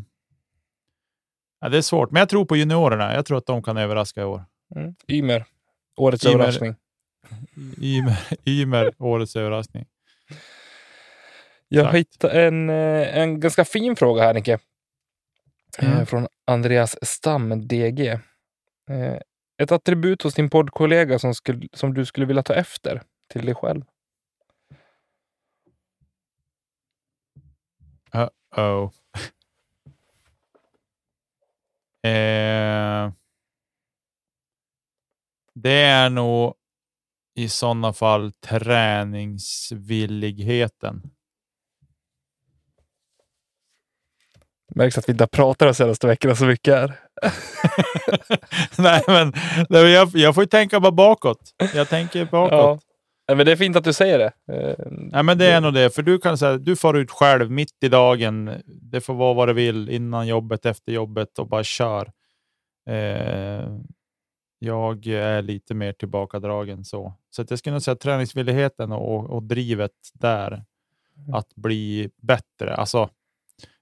ja, det är svårt, men jag tror på juniorerna. Jag tror att de kan överraska i år. Mm. Ymer, årets Ymer. överraskning. Ymer, Ymer årets överraskning. Jag Exakt. hittade en, eh, en ganska fin fråga här, Nicke. Mm. Från Andreas Stam, DG. Eh, Ett attribut hos din poddkollega som, skulle, som du skulle vilja ta efter till dig själv? Oh. eh, det är nog i sådana fall träningsvilligheten. Märks att vi inte har pratat de senaste veckorna så mycket här. Nej, men jag, jag får ju tänka bara bakåt. Jag tänker bakåt. Ja. Nej, Men det är fint att du säger det. Eh, Nej, men det är nog det, för du kan säga du får ut själv mitt i dagen. Det får vara vad det vill innan jobbet, efter jobbet och bara kör. Eh, jag är lite mer tillbakadragen så. Så att jag skulle nog säga träningsvilligheten och, och drivet där. Att bli bättre. Alltså,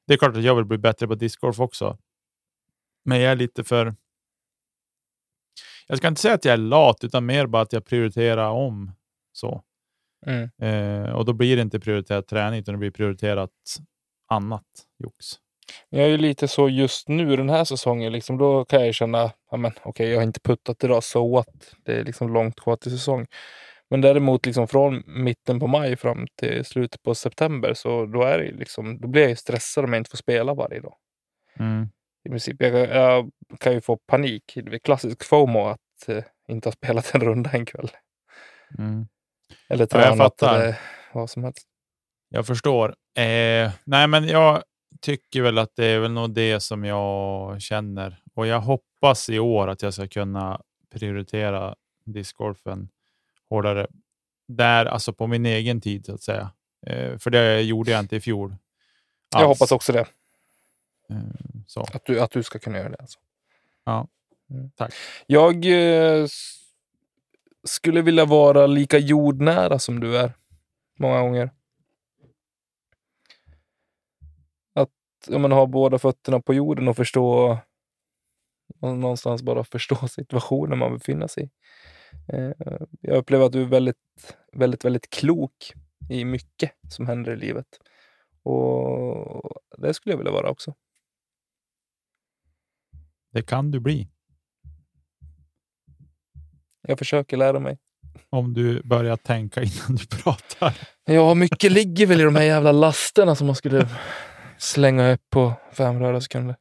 det är klart att jag vill bli bättre på discgolf också. Men jag är lite för... Jag ska inte säga att jag är lat, utan mer bara att jag prioriterar om. så. Mm. Eh, och då blir det inte prioriterat träning, utan det blir prioriterat annat jox. Jag är ju lite så just nu den här säsongen. Liksom, då kan jag känna, okej, jag har inte puttat idag, so what? Det är liksom långt kvar till säsong. Men däremot liksom från mitten på maj fram till slutet på september, så då, är det liksom, då blir jag ju stressad om jag inte får spela varje dag. Mm. I princip, jag, jag kan ju få panik. Det är klassisk FOMO att eh, inte ha spelat en runda en kväll. Mm. Eller Ja, jag tränat fattar. eller vad som helst. Jag förstår. Eh, nej, men jag tycker väl att det är väl nog det som jag känner. Och jag hoppas i år att jag ska kunna prioritera discgolfen hårdare. Där, alltså på min egen tid så att säga. Eh, för det gjorde jag inte i fjol. Jag alls. hoppas också det. Eh, så. Att du, att du ska kunna göra det. Alltså. Ja. Mm. Tack. Jag eh, skulle vilja vara lika jordnära som du är. Många gånger. Att men, ha båda fötterna på jorden och förstå nå- någonstans bara förstå situationen man befinner sig i. Eh, jag upplever att du är väldigt, väldigt, väldigt klok i mycket som händer i livet. Och det skulle jag vilja vara också. Det kan du bli Jag försöker lära mig. om du börjar tänka innan du pratar. Ja, mycket ligger väl i de här jävla lasterna som man skulle slänga upp på fem röda sekunder.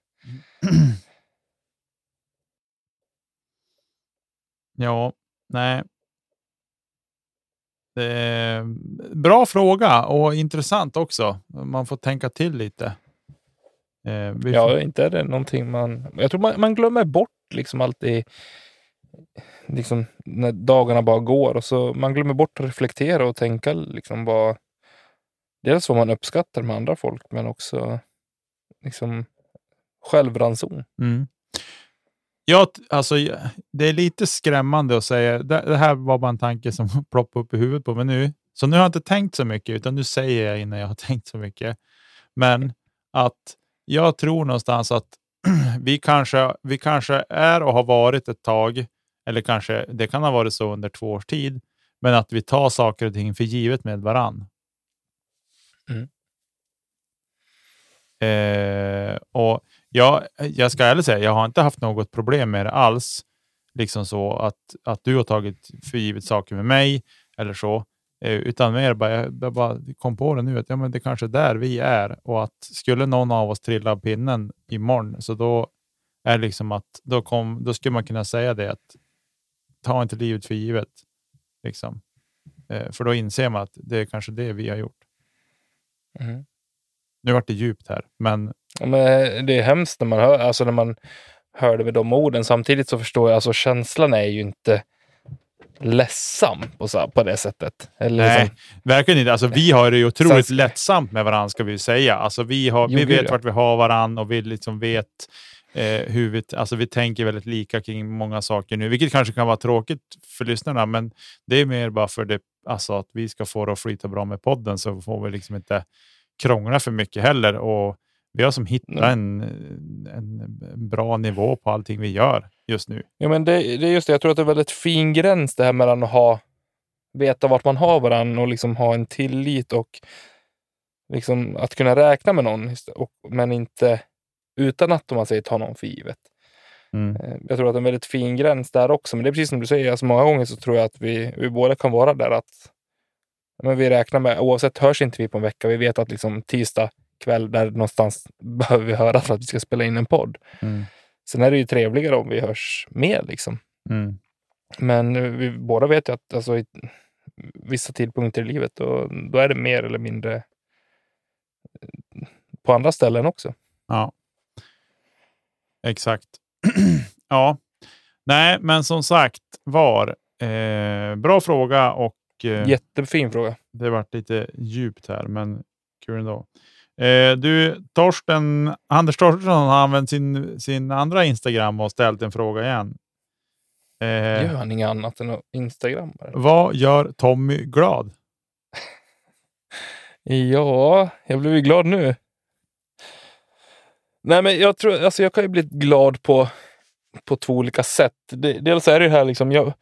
Ja, nej. Det är bra fråga och intressant också. Man får tänka till lite. Eh, vi får, Ja, inte är det någonting man... Jag tror man, man glömmer bort liksom alltid liksom när dagarna bara går och så man glömmer bort att reflektera och tänka liksom vad dels vad man uppskattar med andra folk men också liksom självranson. Mm. Ja, t- alltså, jag- det är lite skrämmande att säga. Det, det här var bara en tanke som ploppade upp i huvudet på mig nu. Så nu har jag inte tänkt så mycket, utan nu säger jag innan jag har tänkt så mycket. Men att jag tror någonstans att vi kanske, vi kanske är och har varit ett tag, eller kanske det kan ha varit så under två års tid, men att vi tar saker och ting för givet med varann. Mm. Eh, och jag, jag ska ärligt säga, jag har inte haft något problem med det alls. liksom så att, att du har tagit för givet saker med mig eller så. Eh, utan mer bara, jag, bara kom på det nu att ja, men det kanske är där vi är och att skulle någon av oss trilla av pinnen imorgon så då är liksom att då, kom, då skulle man kunna säga det att ta inte livet för givet. Liksom. Eh, för då inser man att det är kanske det vi har gjort. Mm. Nu vart det djupt här, men... Men det är hemskt när man hör, alltså när man hör det med de orden. Samtidigt så förstår jag, alltså känslan är ju inte ledsam på, så, på det sättet. Eller Nej, liksom, verkligen inte. Alltså, vi har det ju otroligt Sen- lättsamt med varandra, ska vi säga. Alltså, vi, har, Jo, vi vet ja. vart vi har varandra och vi liksom vet eh, hur vi, alltså, vi tänker väldigt lika kring många saker nu, vilket kanske kan vara tråkigt för lyssnarna, men det är mer bara för det, alltså, att vi ska få det att flyta bra med podden, så får vi liksom inte krångla för mycket heller. Och vi har som hittat Nej. en, en, bra nivå på allting vi gör just nu. ja, men det, det är just det, jag tror att det är väldigt fin gräns det här mellan att ha, veta vart man har varandra och liksom ha en tillit och liksom att kunna räkna med någon, och, men inte utan att, om man säger, ta någon för givet. Mm. Eh, Jag tror att det är en väldigt fin gräns där också, men det är precis som du säger, alltså många gånger så tror jag att vi, vi båda kan vara där att men vi räknar med, oavsett hörs inte vi på en vecka, vi vet att liksom tisdag kväll, där någonstans behöver vi höra för att vi ska spela in en podd. Mm. Sen är det ju trevligare om vi hörs mer liksom. Mm. Men vi båda vet ju att alltså, i vissa tidpunkter i livet, då, då är det mer eller mindre eh, på andra ställen också. Ja, exakt. ja, nej, men som sagt var eh, bra fråga och eh, Jättefin fråga. det varit lite djupt här, men kul ändå. Eh, du, Torsten, Anders Torstensson har använt sin, sin andra Instagram och ställt en fråga igen. Eh, Gör han inget annat än att Instagramma? eller? vad gör Tommy glad? Ja, jag blev ju glad nu. Nej, men jag tror, alltså jag kan ju bli glad på, på två olika sätt. Dels är det ju här liksom, jag,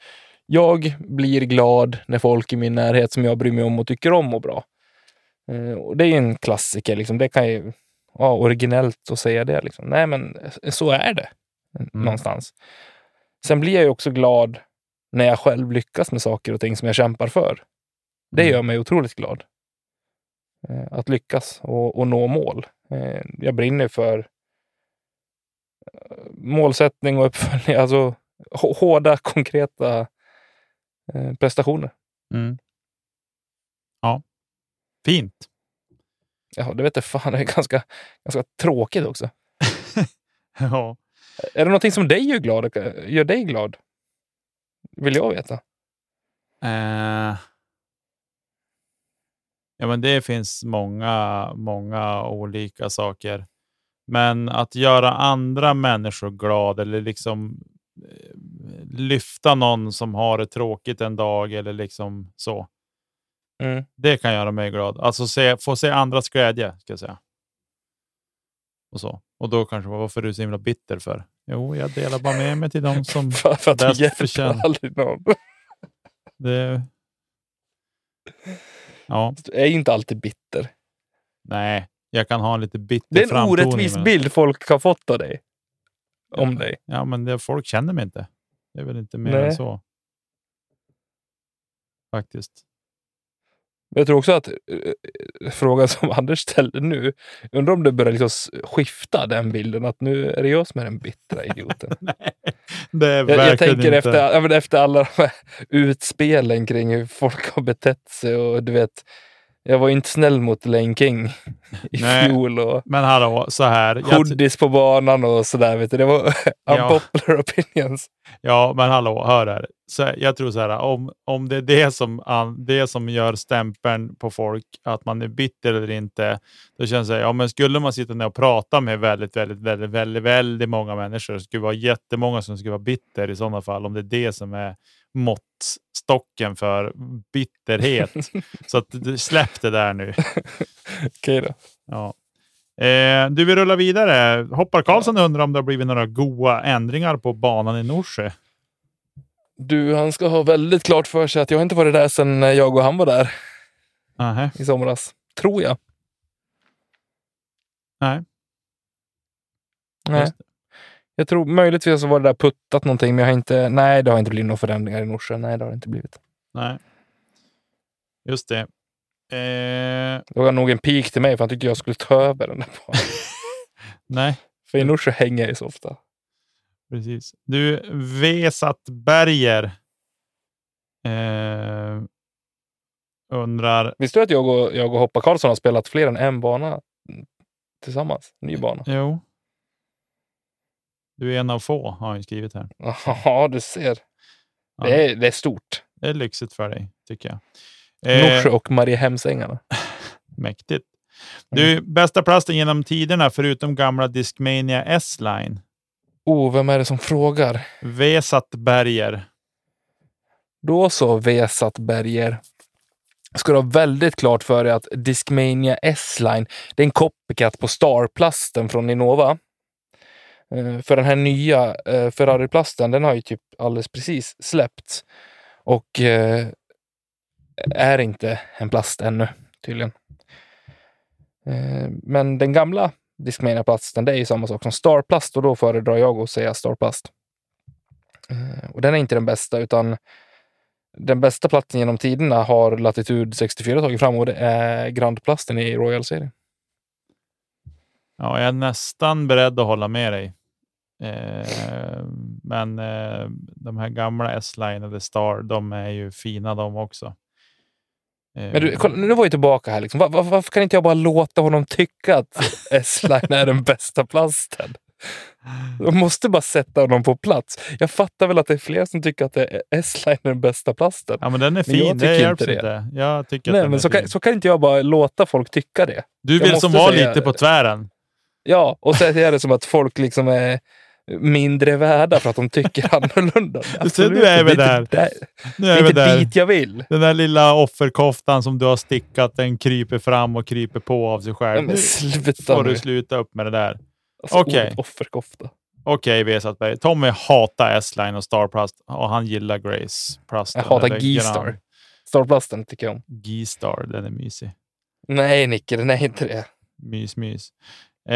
jag blir glad när folk i min närhet som jag bryr mig om och tycker om mår bra. Eh, och det är ju en klassiker, liksom. det kan ju vara originellt att säga det. Liksom. Nej, men så är det någonstans. Sen blir jag ju också glad när jag själv lyckas med saker och ting som jag kämpar för. Det Mm. gör mig otroligt glad. Eh, Att lyckas och, och nå mål. Eh, Jag brinner för målsättning och uppföljning. Alltså hå- hårda, konkreta prestationer. Mm. Fint. Ja, det vet jag fan, det är ganska, ganska tråkigt också. Ja. Är det någonting som dig gör glad? Gör dig glad? Vill jag veta. Eh, ja, men det finns många, många olika saker. Men att göra andra människor glad eller liksom eh, lyfta någon som har det tråkigt en dag eller liksom så. Mm. Det kan göra mig glad. Alltså se, få se andras glädje, ska jag säga. Och så. Och då kanske, varför är du så himla bitter för? Jo, jag delar bara med mig till dem som För, för att bäst hjälper förtjänar. aldrig någon. det... Ja, Du är inte alltid bitter. nej, jag kan ha en lite bitter Det är en framtoning, orättvis men- bild folk har fått av dig. Om dig. Ja, men det, folk känner mig inte. Det är väl inte mer Nej. än så. Faktiskt. Jag tror också att eh, frågan som Anders ställde nu, undrar om det börjar liksom skifta den bilden att nu är det jag som är den bittra idioten. Nej, det är jag, jag tänker inte. efter, efter alla de här utspelen kring hur folk har betett sig och du vet, jag var inte snäll mot Lane King i Nej. fjol och Men hallå, så här. Hoodies på banan och sådär. Vet du. Det var Ja. unpopular opinions. ja, men hallå, hör här. Så jag tror så här, om, om det är det som, det som gör stämpeln på folk, att man är bitter eller inte, då känns det, ja men skulle man sitta ner och prata med väldigt, väldigt, väldigt, väldigt, väldigt många människor, det skulle vara jättemånga som skulle vara bitter i sådana fall, om det är det som är måttstocken för bitterhet. så att, släpp det där nu. Okej då. Ja. Eh, du, vi rullar vidare. Hoppar Karlsson undrar om det har blivit några goa ändringar på banan i Norsjö. Du, han ska ha väldigt klart för sig att jag inte varit där sedan jag och han var där Nähä. i somras. Tror jag. Nej. Nej. Jag tror möjligtvis så var det där puttat någonting, men jag har inte, nej, det har inte blivit några förändringar i Norsjö. Nej, det har det inte blivit. Nej, just det. Eh, Det var nog en pik till mig, för han tyckte jag skulle ta över den där nej, För i Norsjö hänger jag ju så ofta. precis. Du, Vesat Berger eh, undrar... Visste du att jag och, jag och Hoppa Karlsson har spelat fler än en bana tillsammans? Ny bana. Jo. Du är en av få, har han skrivit här. Ja, du ser. Ja, Det är, det är stort. det är lyxigt för dig, tycker jag. Eh, Norsjö och Mariehemsängarna. Mäktigt. Du, bästa plasten genom tiderna förutom gamla Discmania S-Line. Oh, vem är det som frågar? Vesat Berger. Då så, Vesat Berger. Ska du ha väldigt klart för dig att Discmania S-Line, det är en copycat på Starplasten från Innova. Eh, för den här nya eh, Ferrari-plasten, den har ju typ alldeles precis släppts. Och eh, är inte en plast ännu, tydligen. Men den gamla Discmania-plasten, det är ju samma sak som Starplast och då föredrar jag att säga Starplast. Och den är inte den bästa, utan den bästa platsen genom tiderna har Latitude 64 tagit fram och det är Grandplasten i Royal-serien. Ja, jag är nästan beredd att hålla med dig. Eh, men eh, de här gamla S-Line eller Star, de är ju fina de också. Eh, Men du, kolla, nu var jag tillbaka här. Liksom. Var, var, varför kan inte jag bara låta honom tycka att S-Line är den bästa plasten? Jag måste bara sätta honom på plats. Jag fattar väl att det är fler som tycker att S-Line är den bästa plasten. Ja, men den är Men jag fin. Det tycker hjälps inte inte. det. Jag tycker Nej, men så kan, fin. så kan inte jag bara låta folk tycka det. Du vill som var säga- lite på tvären. Ja, och är det som att folk liksom är mindre värda för att de tycker annorlunda. Ser, nu är vi inte där. Nu Det är är vi inte där. dit jag vill. Den där lilla offerkoftan som du har stickat, den kryper fram och kryper på av sig själv. men Nu sluta får nu. du sluta upp med det där. Alltså, Okej. ordet Offerkofta. Okej, Vesatberg. Tommy hatar S-Line och Starplast och han gillar Grace Plasten. Jag hatar G-Star. Starplasten tycker jag om. G-Star, den är mysig. Nej, Nicke, den är inte det. Mys, mys. Eh,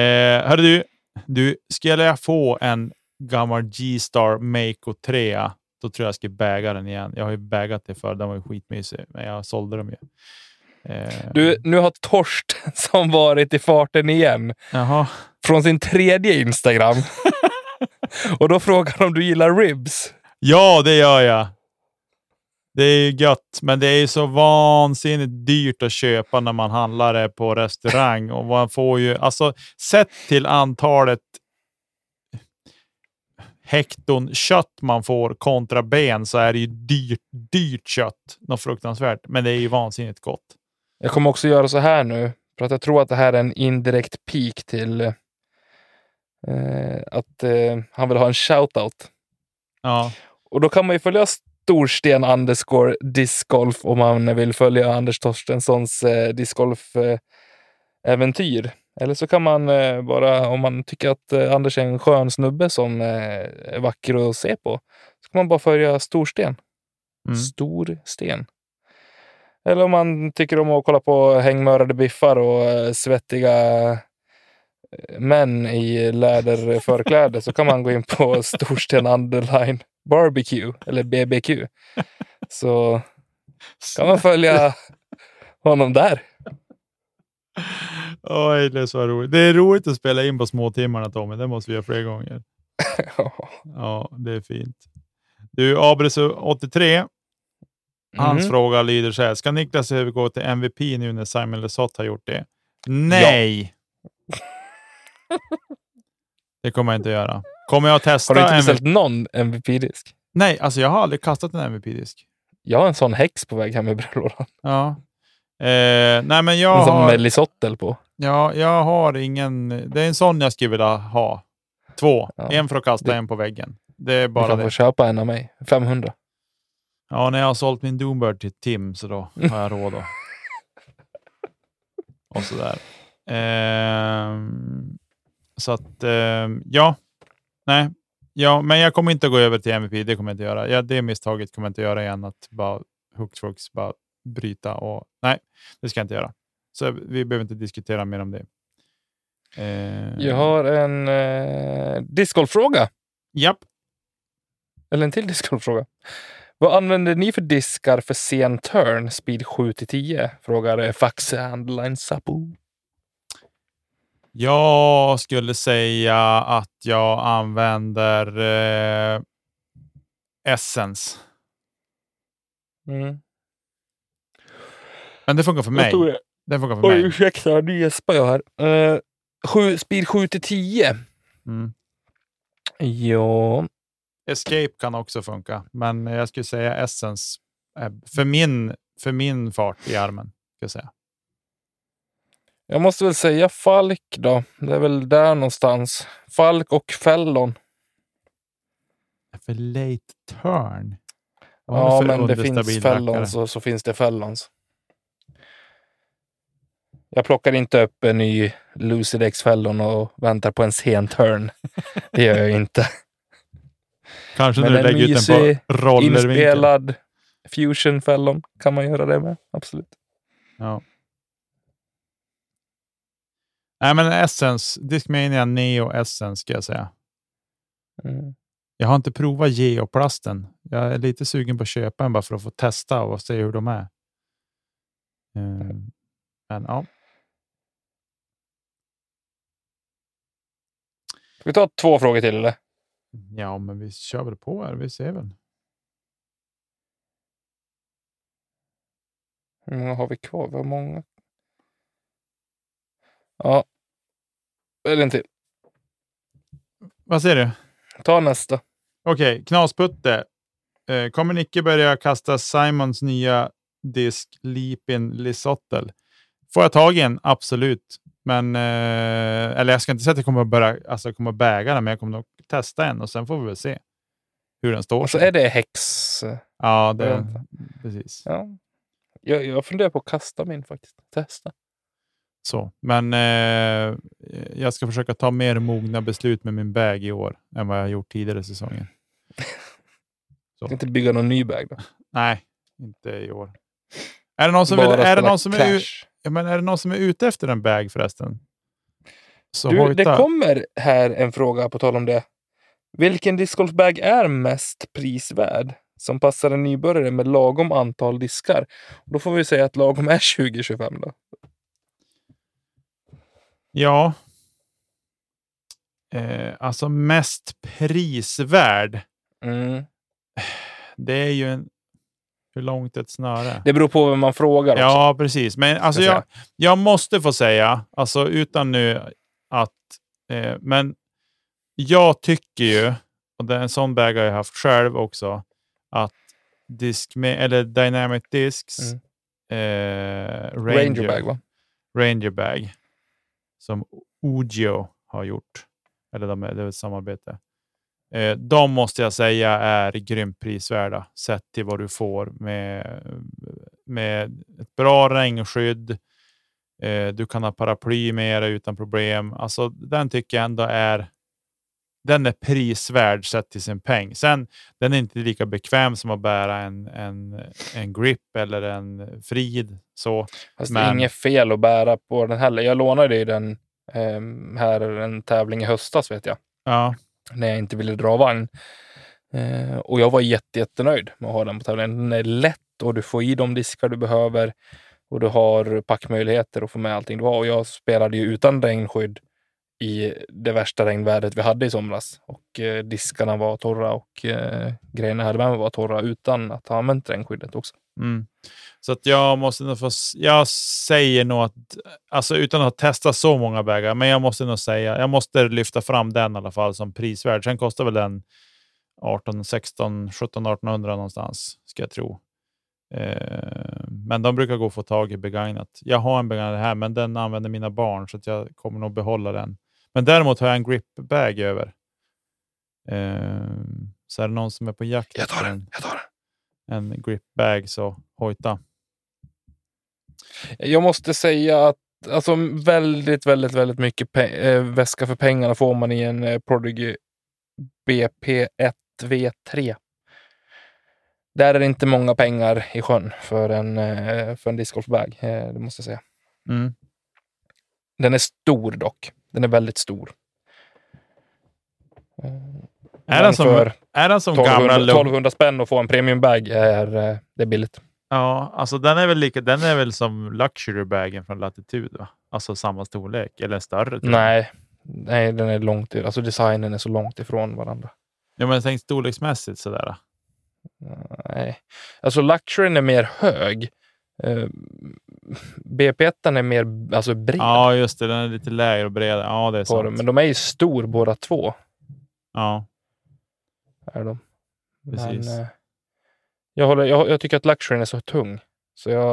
hörru du, du, skulle jag få en gammal G-Star Mako 3, då tror jag jag ska bäga den igen. Jag har ju bägat det för den var ju skitmysig, men jag sålde dem ju. Eh, Du, nu har Torsten som varit i farten igen Jaha. från sin tredje Instagram. och då frågar han om du gillar ribs. Ja, det gör jag. Det är ju gött, men det är ju så vansinnigt dyrt att köpa när man handlar det på restaurang. Och man får ju, alltså, sett till antalet hekton kött man får kontra ben så är det ju dyrt, dyrt kött. Något fruktansvärt, men det är ju vansinnigt gott. Jag kommer också göra så här nu, för att jag tror att det här är en indirekt peak till eh, att eh, han vill ha en shoutout. Ja, Och då kan man ju följa Storsten underscore discgolf om man vill följa Anders Torstenssons eh, discgolf-äventyr. Eller så kan man eh, bara, om man tycker att eh, Anders är en skön snubbe som eh, är vacker att se på, så kan man bara följa Storsten. Mm. Storsten. Eller om man tycker om att kolla på hängmörade biffar och eh, svettiga eh, män i läderförkläde så kan man gå in på Storsten Underline Barbecue eller BBQ. Så kan man följa honom där. Oj, det är så roligt. Det är roligt att spela in på småtimmarna Tommy, det måste vi göra fler gånger. Ja, det är fint. Du, Abresu83, hans Mhm. fråga lyder så här. Ska Niklas övergå till MVP nu när Simon Lesoth har gjort det? Nej! Det kommer jag inte att göra. Kommer jag att testa? Har du inte beställt någon MVP-disk? Nej, alltså jag har aldrig kastat en MVP-disk. Jag har en sån häx på väg hem i brevlådan. Ja. Eh, nej, men jag En sån har, med Lisottel på. ja, jag har ingen... Det är en sån jag skulle vilja ha. Två. Ja. En för att kasta, Det- en på väggen. Det är Du bara kan det. få köpa en av mig. 500. Ja, när jag har sålt min Doombird till Tim så då har jag råd. Då. Och sådär. Ehm, så att, ehm, ja. Nej. Ja, men jag kommer inte att gå över till MVP. Det kommer jag inte göra. Ja, det misstaget kommer jag inte göra igen. Att bara hux flux bara bryta och nej, det ska jag inte göra. Så vi behöver inte diskutera mer om det. Eh, Jag har en eh, discgolffråga. Japp. Eller en till discgolffråga. Vad använder ni för diskar för sen turn, speed 7-10? Frågar Faxe Handline Sapo. Jag skulle säga att jag använder eh, Essence. Mm. Men det funkar för mig. Det funkar för Oj, mig. ursäkta, nu gäspar jag här. Uh, sju, speed 7-10. Mm. Ja, Escape kan också funka, men jag skulle säga Essence för min, för min fart i armen. Ska jag säga. Jag måste väl säga Falk då. Det är väl där någonstans. Falk och Fällon. För late turn? Ja, men det finns? Fällons och så finns det Fällons. Jag plockar inte upp en ny Lucid X Fällon och väntar på en sen turn. Det gör jag inte. Kanske Men när du en lägger ut den på rollervinkel. Inspelad Fusion Fällon kan man göra det med. Absolut. Ja. Nej, men Essence, Discmania Neo Essence ska jag säga. Mm. Jag har inte provat geoplasten. Jag är lite sugen på att köpa en bara för att få testa och se hur de är. Mm. Men ja, Ska vi ta två frågor till eller? ja, men vi kör väl på här. Vi ser väl. Hur många har vi kvar? Vi har många. Ja. Eller en till. Vad säger du? Ta nästa. Okej, Knasputte. Eh, kommer Nicke börja kasta Simons nya disk Leapin Lisottel? Får jag tag i en? Absolut. Men, eh, eller jag ska inte säga att jag kommer att börja, alltså kommer att bäga den, men jag kommer nog testa en och sen får vi väl se hur den står Och så sig. är det häx. Ja, det, precis. Ja. Jag, jag funderar på att kasta min faktiskt. Testa. Så. Men eh, jag ska försöka ta mer mogna beslut med min bag i år än vad jag har gjort tidigare säsonger. Ska inte bygga någon ny bag då. Nej, inte i år. Är det någon som, vill, är det någon som är, ja, men är det någon som är ute efter en bag förresten? Så Du, det kommer här en fråga på tal om det. Vilken discgolfbag är mest prisvärd? Som passar en nybörjare med lagom antal diskar. Då får vi säga att lagom är 2025 då. Ja. Eh, alltså mest prisvärd. Mm. Det är ju en... Hur långt ett snöre? Det beror på vem man frågar också. Ja, precis. Men alltså jag, jag måste få säga, alltså utan nu att... Eh, men jag tycker ju, och det är en sån bag har jag haft själv också, att disk med, eller Dynamic Discs Mm. eh, Ranger, Ranger bag va? Ranger Bag som Ugio har gjort. Eller de det är ett samarbete. Eh, de måste jag säga är grymt prisvärda sett till vad du får med, med ett bra regnskydd. Eh, du kan ha paraply med dig utan problem. Alltså, den tycker jag ändå är den är prisvärd sett till sin peng. Sen, den är inte lika bekväm som att bära en, en, en grip eller en frid. Så. Fast det Men- är inget fel att bära på den heller. Jag lånade ju den ehm, här en tävling i höstas vet jag. Ja, När jag inte ville dra vagn. Eh, och jag var jätte, jättenöjd med att ha den på tävlingen. Den är lätt och du får i de diskar du behöver. Och du har packmöjligheter att få med allting du har. Och jag spelade ju utan regnskydd i det värsta regnvädret vi hade i somras. Och eh, diskarna var torra och eh, grejerna hade med var torra utan att ha använt regnskyddet också. Mm. Så att jag måste nog få, jag säger nog att, alltså utan att testa så många vägar, men jag måste nog säga, jag måste lyfta fram den i alla fall som prisvärd. Sen kostar väl den 18, 16, 17, 1800 någonstans, ska jag tro. Eh, men de brukar gå att få tag i begagnat. Jag har en begagnad här, men den använder mina barn, så att jag kommer nog behålla den. Men däremot har jag en grip-bag över. Eh, så är det någon som är på jakt efter en, jag tar den. en grip-bag, så hojta. Jag måste säga att alltså, väldigt, väldigt, väldigt mycket eh, väska för pengarna får man i en eh, Prodigy BP1 V3. Där är det inte många pengar i sjön för en, eh, för en discgolfbag, eh, det måste jag säga. Mm. Den är stor dock. Den är väldigt stor. Är den som, är den som gamla 1200, lugn? 1200 spänn och få en premiumbag är, eh, det är billigt. Ja, alltså den är väl lika, den är väl som luxury-bagen från Latitude, va? Alltså samma storlek, eller större? Nej, nej, den är långt Alltså designen är så långt ifrån varandra. Ja, men tänk storleksmässigt sådär. Nej. Alltså luxuryn är mer hög. Eh, BP1 är mer alltså bred Ja, just det. Den är lite lägre och bredare. Ja, det är sant. den, men de är ju stor båda två. Ja, Är de. Precis. Men, eh, jag, håller, jag, jag tycker att luxuryn är så tung. Så jag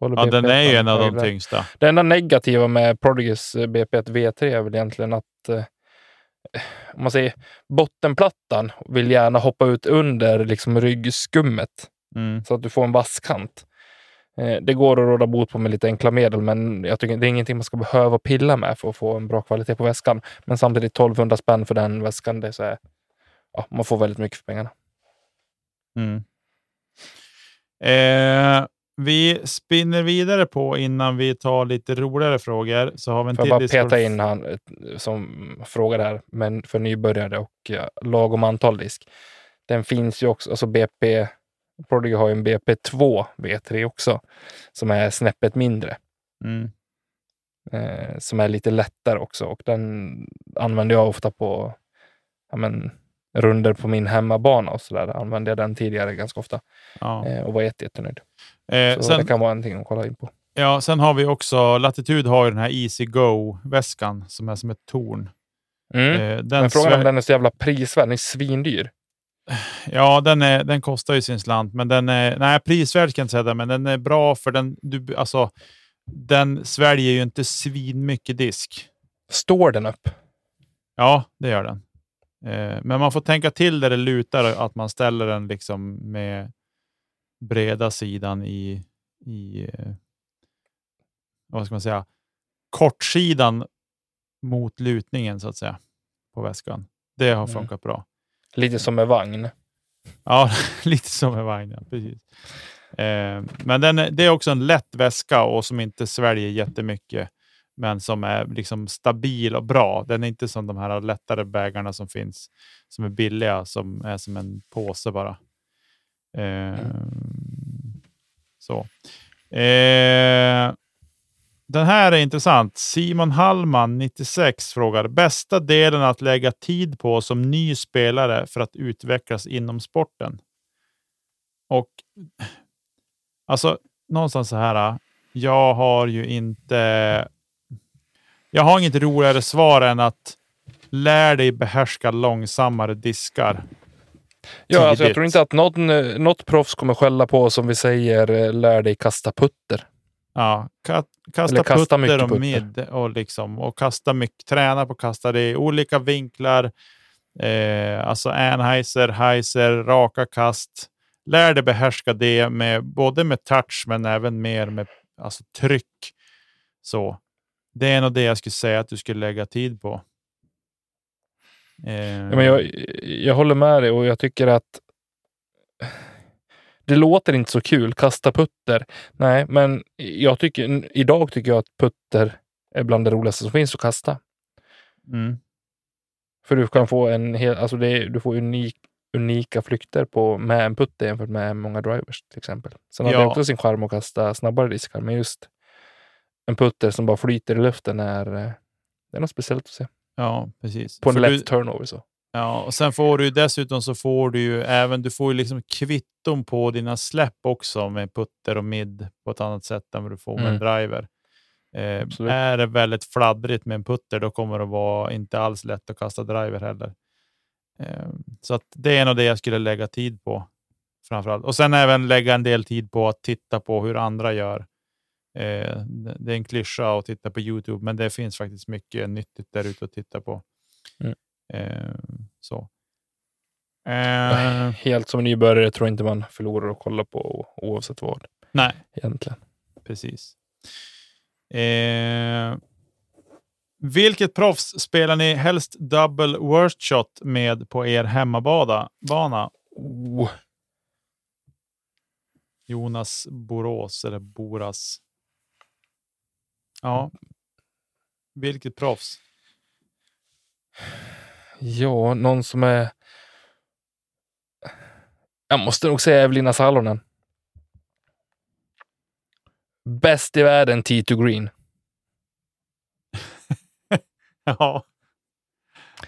håller ja den BP1 är ju en av de tyngsta. Det enda negativa med Prodigys BP1 V3 är väl egentligen att eh, om man säger bottenplattan vill gärna hoppa ut under liksom ryggskummet Mm. så att du får en vass kant. Eh, det går att råda bot på med lite enkla medel, men jag tycker det är ingenting man ska behöva pilla med för att få en bra kvalitet på väskan. Men samtidigt 1200 spänn för den väskan, det är så här, ja, man får väldigt mycket för pengarna. Mm. Eh, vi spinner vidare på innan vi tar lite roligare frågor. Så har vi en Får jag bara peta in han eh, som frågar här, men för nybörjare och ja, lagom antal disk. Den finns ju också, alltså BP, Prodigy har ju en BP2 V3 också, som är snäppet mindre. Mm. eh, som är lite lättare också och den använder jag ofta på ja, men, runder på min hemmabana och så där. Använde jag den tidigare ganska ofta Ja. eh, och var jätte, jättenöjd. Eh, Så sen, det kan vara någonting att kolla in på. ja, sen har vi också Latitude har ju den här Easy Go-väskan som är som ett torn. Mm. Eh, den Men frågan är om den är så jävla prisvärd. Den är svindyr. Ja, den, är, den kostar ju sin slant, men den är... Nej, prisvärd kan jag inte säga det, men den är bra för den... Du, alltså, den sväljer ju inte svinmycket disk. Står den upp? Ja, det gör den. Eh, men man får tänka till där det lutar, att man ställer den liksom med breda sidan i, i eh, vad ska man säga, kortsidan mot lutningen så att säga på väskan. Det har Mm. funkat bra. Lite som med vagn. Ja, lite som en vagn. Ja, precis. Eh, men den, är- det är också en lätt väska och som inte sväljer jättemycket, men som är liksom stabil och bra. Den är inte som de här lättare bägarna som finns, som är billiga, som är som en påse bara. Eh, Så. Eh, den här är intressant. Simon Hallman, 96, frågar bästa delen att lägga tid på som ny spelare för att utvecklas inom sporten. Och alltså någonstans så här. Jag har ju inte. Jag har inget roligare svar än att lär dig behärska långsammare diskar. Ja, alltså jag tror inte att någon, eh, något proffs kommer skälla på oss om vi säger eh, lär dig kasta putter. Ja, ka kasta, Eller kasta putter och putter. mid och, liksom, och kasta mycket, träna på att kasta det i olika vinklar. Eh, alltså Anheuser, Heiser, raka kast. Lär dig behärska det med både med touch men även mer med alltså, tryck. Så det är nog det jag skulle säga att du skulle lägga tid på. Eh, Ja, men jag, jag håller med dig och jag tycker att det låter inte så kul, kasta putter. Nej, men jag tycker, idag tycker jag att putter är bland det roligaste som finns att kasta. mm, För du kan få en hel, alltså det du får unik, unika flykter på, med en putter jämfört med många drivers till exempel. Sen har Ja. det också sin charm att kasta snabbare diskar, men just en putter som bara flyter i luften är, eh, det är något speciellt att se. ja, precis. På en För lätt du- turnover så. Ja, och sen får du dessutom så får du ju även du får ju liksom kvitton på dina släpp också med putter och mid på ett annat sätt än vad du får med en driver. Eh, är det väldigt fladdrigt med en putter, då kommer det vara inte alls lätt att kasta driver heller. Eh, så att det är nog det jag skulle lägga tid på framförallt. Och sen även lägga en del tid på att titta på hur andra gör. Eh, det är en klyscha att titta på Youtube, men det finns faktiskt mycket nyttigt där ute att titta på. Mm. Eh, så. Eh, Helt som nybörjare tror jag inte man förlorar att kolla på oavsett vad nej, egentligen. precis. Eh, vilket proffs spelar ni helst double worst shot med på er hemmabana? Bana? Oh, Jonas Borås eller Boras. Ja, Vilket proffs? Ja, någon som är... Jag måste nog säga Evelina Salonen. Bäst i världen T2 Green. Ja.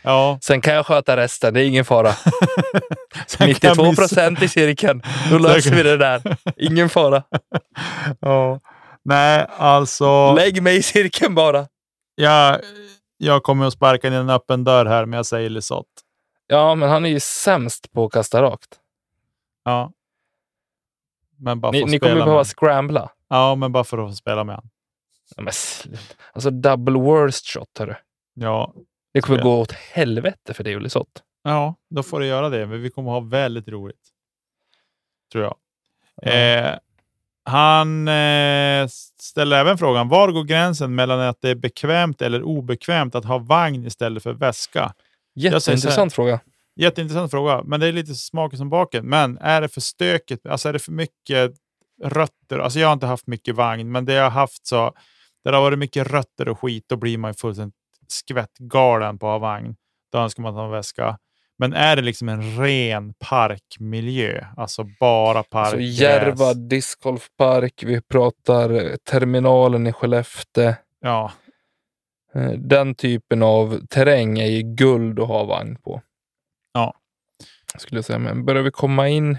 Ja. Sen kan jag sköta resten, det är ingen fara. Sen kan 92 jag missa- procent i cirkeln. Då löser vi det där. Ingen fara. Ja. Nej, alltså. Lägg mig i cirkeln bara. Jag, jag kommer att sparka in en öppen dörr här, men jag säger Lisotte. Ja, men han är ju sämst på att kasta rakt. Ja. Men bara Ni, ni kommer spela behöva scrambla. Ja, men bara för att få spela med han. Ja, men. Alltså double worst shot, hörru. Ja. Det kommer Spel. gå åt helvete för dig, Olisott. ja, då får du göra det. Men vi kommer ha väldigt roligt. Tror jag. Ja. Eh, han eh, ställer även frågan, var går gränsen mellan att det är bekvämt eller obekvämt att ha vagn istället för väska? Jätteintressant fråga. Jätteintressant fråga, men det är lite smaken som baken. Men är det för stökigt? Alltså är det för mycket rötter? Alltså jag har inte haft mycket vagn, men det jag har haft så, där det har varit mycket rötter och skit, då blir man ju fullständigt skvättgalen på att ha vagn. Då önskar man att ha en väska. Men är det liksom en ren parkmiljö, alltså bara Så parkgräs? Järva discgolfpark, vi pratar eh, terminalen i Skellefteå. Ja, Eh, Den typen av terräng är ju guld att ha vagn på. Ja. Skulle jag säga. Men börjar vi komma in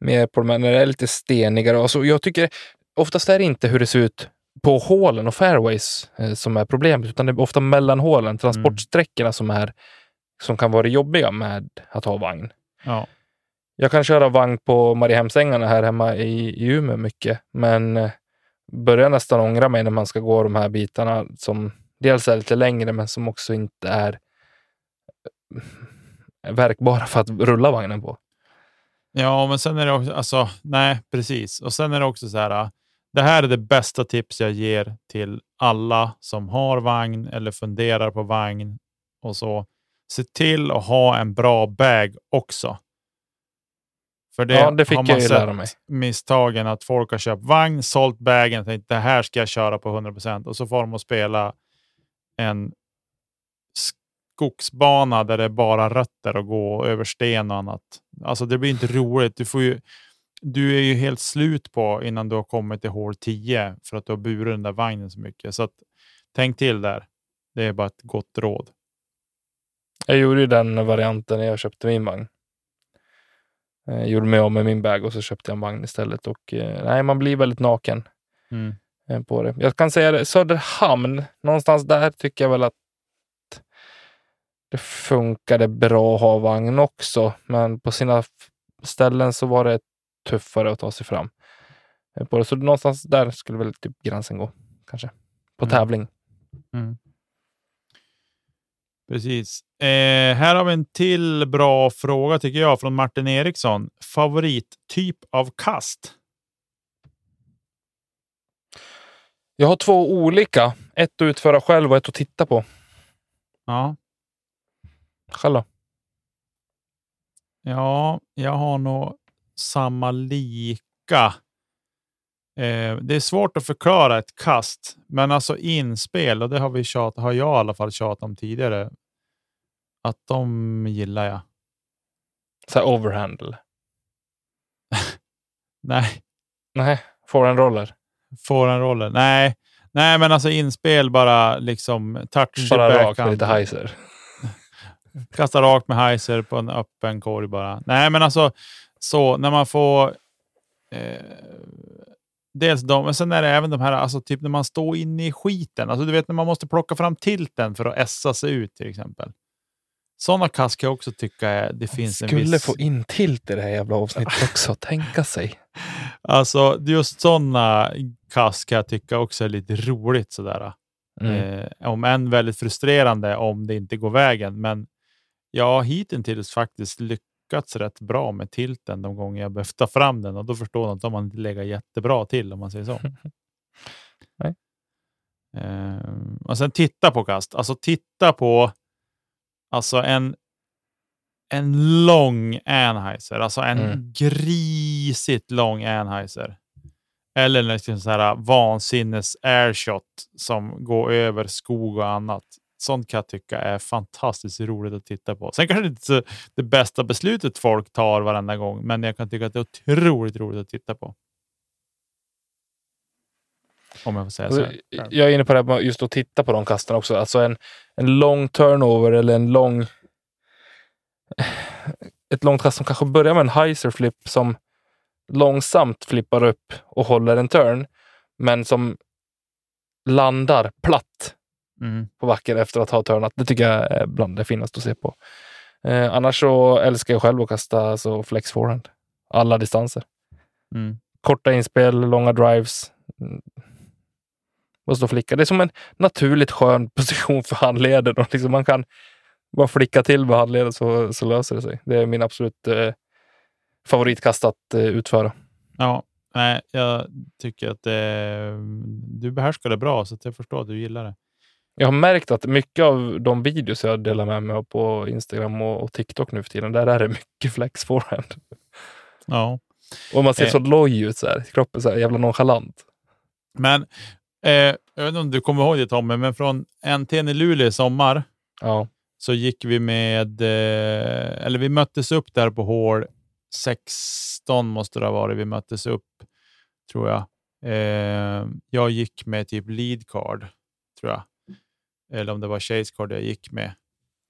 mer på de här, när det är lite stenigare. Alltså jag tycker oftast är det inte hur det ser ut på hålen och fairways eh, som är problemet, utan det är ofta mellan hålen, transportsträckorna som, är, som kan vara jobbiga med att ha vagn. ja, Jag kan köra vagn på Mariehemsängarna här hemma i, i Umeå mycket, men eh, börjar nästan ångra mig när man ska gå de här bitarna som dels är lite längre, men som också inte är eh, verkbara för att rulla vagnen på. Ja, men sen är det också, alltså, nej, precis. Och sen är det också så här, äh, det här är det bästa tips jag ger till alla som har vagn eller funderar på vagn och så. Se till att ha en bra bag också. För det, Ja, det fick har man jag lära mig. misstagen att folk har köpt vagn, sålt bagen och tänkt det här ska jag köra på 100% och så får de att spela en skogsbana där det är bara rötter och gå över sten och annat. Alltså det blir inte roligt. Du, får ju, du är ju helt slut på innan du har kommit till hål 10 för att du har burit den där vagnen så mycket. Så att, tänk till där. Det är bara ett gott råd. Jag gjorde ju den varianten när jag köpte min vagn. Jag gjorde mig av med min bag och så köpte jag en vagn istället. Och, eh, nej, man blir väldigt naken. eh, på det. Jag kan säga det, Söderhamn, någonstans där tycker jag väl att det funkade bra att ha vagn också. Men på sina ställen så var det tuffare att ta sig fram. eh, På det. Så någonstans där skulle väl typ gränsen gå, kanske. På Mm. tävling. Precis. Eh, här har vi en till bra fråga tycker jag från Martin Eriksson. Favorittyp av kast? Jag har två olika. Ett att utföra själv och ett att titta på. Ja, Själv då? ja jag har nog samma lika. Eh, det är svårt att förklara ett kast, men alltså inspel, och det har, vi tjat, har jag i alla fall tjatat om tidigare, att de gillar jag. Så här overhandle. Nej, Nej, forehand-roller. får en roller. Nej, nej, men alltså inspel bara liksom touch Bara rakt med backhand. lite heiser. Kasta rakt med heiser på en öppen korg bara. Nej, men alltså så när man får eh, dels de, men sen är det även de här, alltså typ när man står inne i skiten. Alltså du vet när man måste plocka fram tilten för att essa sig ut till exempel. Sådana kast kan jag också tycka är, det finns en Skulle viss... få in tilt i det här jävla avsnittet också. Tänka sig. Alltså just sådana kast kan jag tycka också är lite roligt sådär. Mm. Eh, om än väldigt frustrerande om det inte går vägen. Men jag har hittills faktiskt lyckats rätt bra med tilten de gånger jag behövt ta fram den och då förstår man att de har inte legat jättebra till om man säger så. Nej. Eh, och sen titta på kast. Alltså titta på alltså en, en lång Anheuser, alltså en Mm. grisigt lång Anheuser. Eller liksom så här vansinnes airshot som går över skog och annat. Sånt kan jag tycka är fantastiskt roligt att titta på. Sen kanske det inte är det bästa beslutet folk tar varenda gång, men jag kan tycka att det är otroligt roligt att titta på. Om jag får säga så. Eh, jag är inne på det här just att titta på de kasten också. Alltså en, en lång turnover eller en lång... Ett långt kast som kanske börjar med en heiser flip som långsamt flippar upp och håller en turn, men som landar platt mm. på backen efter att ha turnat. Det tycker jag är bland det finaste att se på. Eh, annars så älskar jag själv att kasta alltså, flex forehand. Alla distanser. Mm. Korta inspel, långa drives. Mm. Och stå flicka. Det är som en naturligt skön position för handleden. Och liksom man kan bara flicka till med handleden så, så löser det sig. Det är min absolut eh, favoritkast att eh, utföra. Ja, nej, jag tycker att det, du behärskar det bra, så jag förstår att du gillar det. Jag har märkt att mycket av de videos jag delar med mig av på Instagram och, och TikTok nu för tiden, där är det mycket flex forehand. Ja. Och man ser eh. så loj ut, så här. kroppen så här, jävla nonchalant. Men eh, jag vet inte om du kommer ihåg det Tommy, men från NT i Luleå i sommar ja. så gick vi med, eh, eller vi möttes upp där på hål 16 måste det ha varit vi möttes upp, tror jag. Eh, jag gick med typ lead card, tror jag. Eller om det var chase card jag gick med.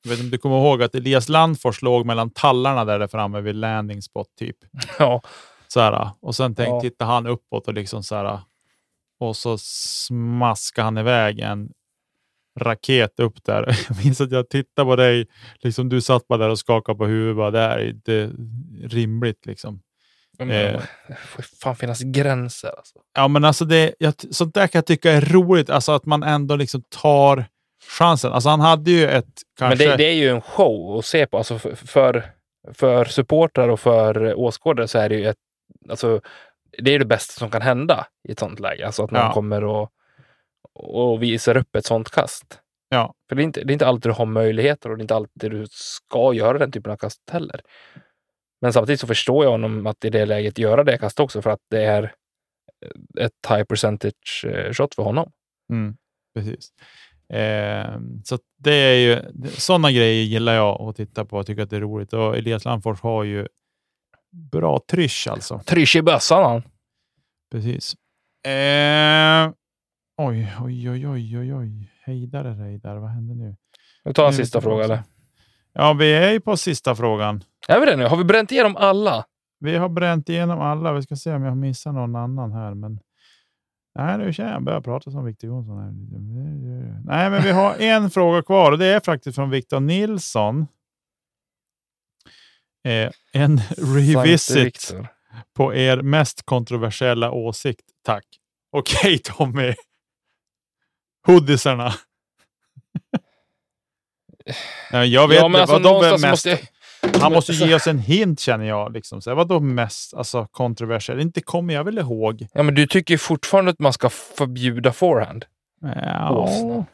Jag vet inte om du kommer ihåg att Elias Landfors låg mellan tallarna där, där framme vid landing spot typ. Ja. Så här, och sen tänkte, ja. tittade han uppåt och liksom så här, och så smaskade han iväg en raket upp där. Jag minns att jag tittade på dig, liksom du satt bara där och skakade på huvudet. Bara, det här är inte rimligt. Liksom. Men, eh, det får fan finnas gränser. Alltså. Ja, men alltså det, jag, sånt där kan jag tycka är roligt. Alltså att man ändå liksom tar chansen. Alltså han hade ju ett... Kanske... Men det, det är ju en show att se på. Alltså för, för, för supportrar och för åskådare så är det ju ett... Alltså, det är det bästa som kan hända i ett sånt läge. Alltså att någon ja. kommer och och visar upp ett sånt kast. Ja. För det är, inte, det är inte alltid du har möjligheter och det är inte alltid du ska göra den typen av kast heller. Men samtidigt så förstår jag honom att i det läget göra det kastet också för att det är ett high percentage eh, shot för honom. Mm, precis. Eh, så det är ju sådana grejer gillar jag att titta på och tycker att det är roligt. Och Elias Landfors har ju bra trysch alltså. Trysch i bössan. Precis. Eh, Oj, oj, oj, oj, oj, oj. Hejdare, hejdare. Vad händer nu? Vi tar en nu sista fråga eller? Ja, vi är ju på sista frågan. Är vi det nu? Har vi bränt igenom alla? Vi har bränt igenom alla. Vi ska se om jag missar någon annan här. Men... Nej, nu känner jag börjar prata som Victor Jonsson. Här. Nej, men vi har en fråga kvar och det är faktiskt från Victor Nilsson. Eh, en revisit på er mest kontroversiella åsikt. Tack. Okej okay, Tommy hoodiesarna. Nej, jag vet ja, men alltså, vad de är mest... Måste jag... Han måste ge oss en hint känner jag. Liksom. Så vad då mest alltså, kontroversiellt? Inte kommer jag väl ihåg. Ja, men du tycker fortfarande att man ska förbjuda forehand? Ja,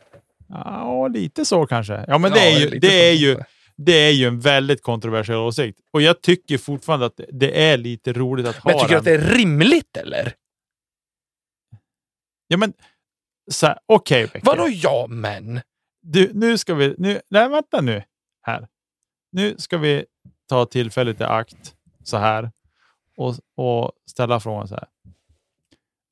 ja lite så kanske. Ja, men det är ju, det är ju, det är ju en väldigt kontroversiell åsikt. Och jag tycker fortfarande att det är lite roligt att men ha. Men tycker du att det är rimligt eller? Ja, men Okej, okay, Vadå ja, men? Du, nu ska vi... Nu, nej, vänta nu. Här. Nu ska vi ta tillfället i akt så här och, och ställa frågan så här.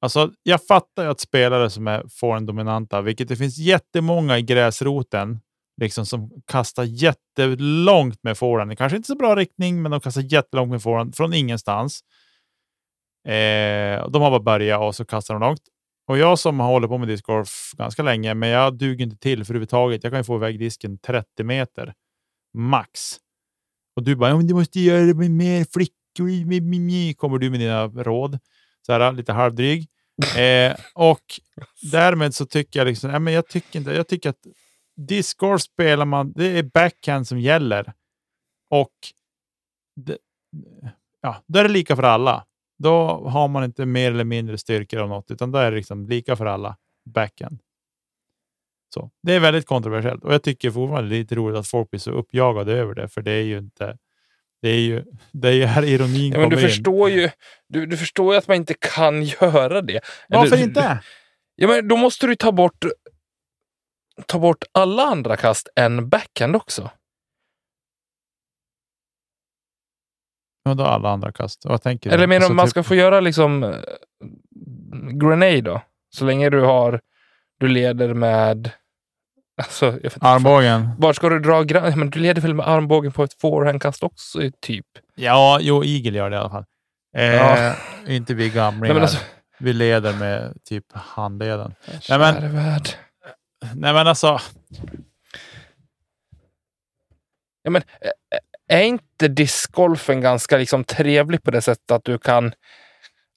Alltså, jag fattar ju att spelare som är forehand-dominanta, vilket det finns jättemånga i gräsroten, liksom som kastar jättelångt med forehand. Kanske inte så bra riktning, men de kastar jättelångt med forehand från ingenstans. Eh, de har bara börjat och så kastar de långt. Och jag som har hållit på med discgolf ganska länge, men jag duger inte till för överhuvudtaget. Jag kan ju få iväg disken 30 meter max. Och du bara, du måste göra det med mer flickor. Kommer du med dina råd. Så här, lite halvdryg. eh, och därmed så tycker jag liksom, ja, men jag tycker inte, jag tycker att discgolf spelar man, det är backhand som gäller. Och det, ja, då är det lika för alla. Då har man inte mer eller mindre styrkor av något, utan då är det liksom lika för alla backend. Så Det är väldigt kontroversiellt och jag tycker fortfarande det är lite roligt att folk blir så uppjagade över det, för det är ju inte Det är ju det är ju här ironin Ja, men du in. förstår ju du, du förstår ju att man inte kan göra det. Varför Eller- inte? Ja, men då måste du ta bort ta bort alla andra kast än backhand också. Ja, då alla andra kast. Vad tänker du? Eller menar du Alltså, man typ- ska få göra liksom eh, grenade då? Så länge du har du leder med alltså, Armbågen? Var ska du dra Men du leder väl med armbågen på ett forehandkast också typ? Ja, jo, Eagle gör det i alla fall. Eh, Ja. Inte vi gamlingar. Nej alltså, Vi leder med typ handleden. Nej, men- värld. Nej, men alltså. Ja, men, är inte discgolfen ganska liksom trevlig på det sättet att du kan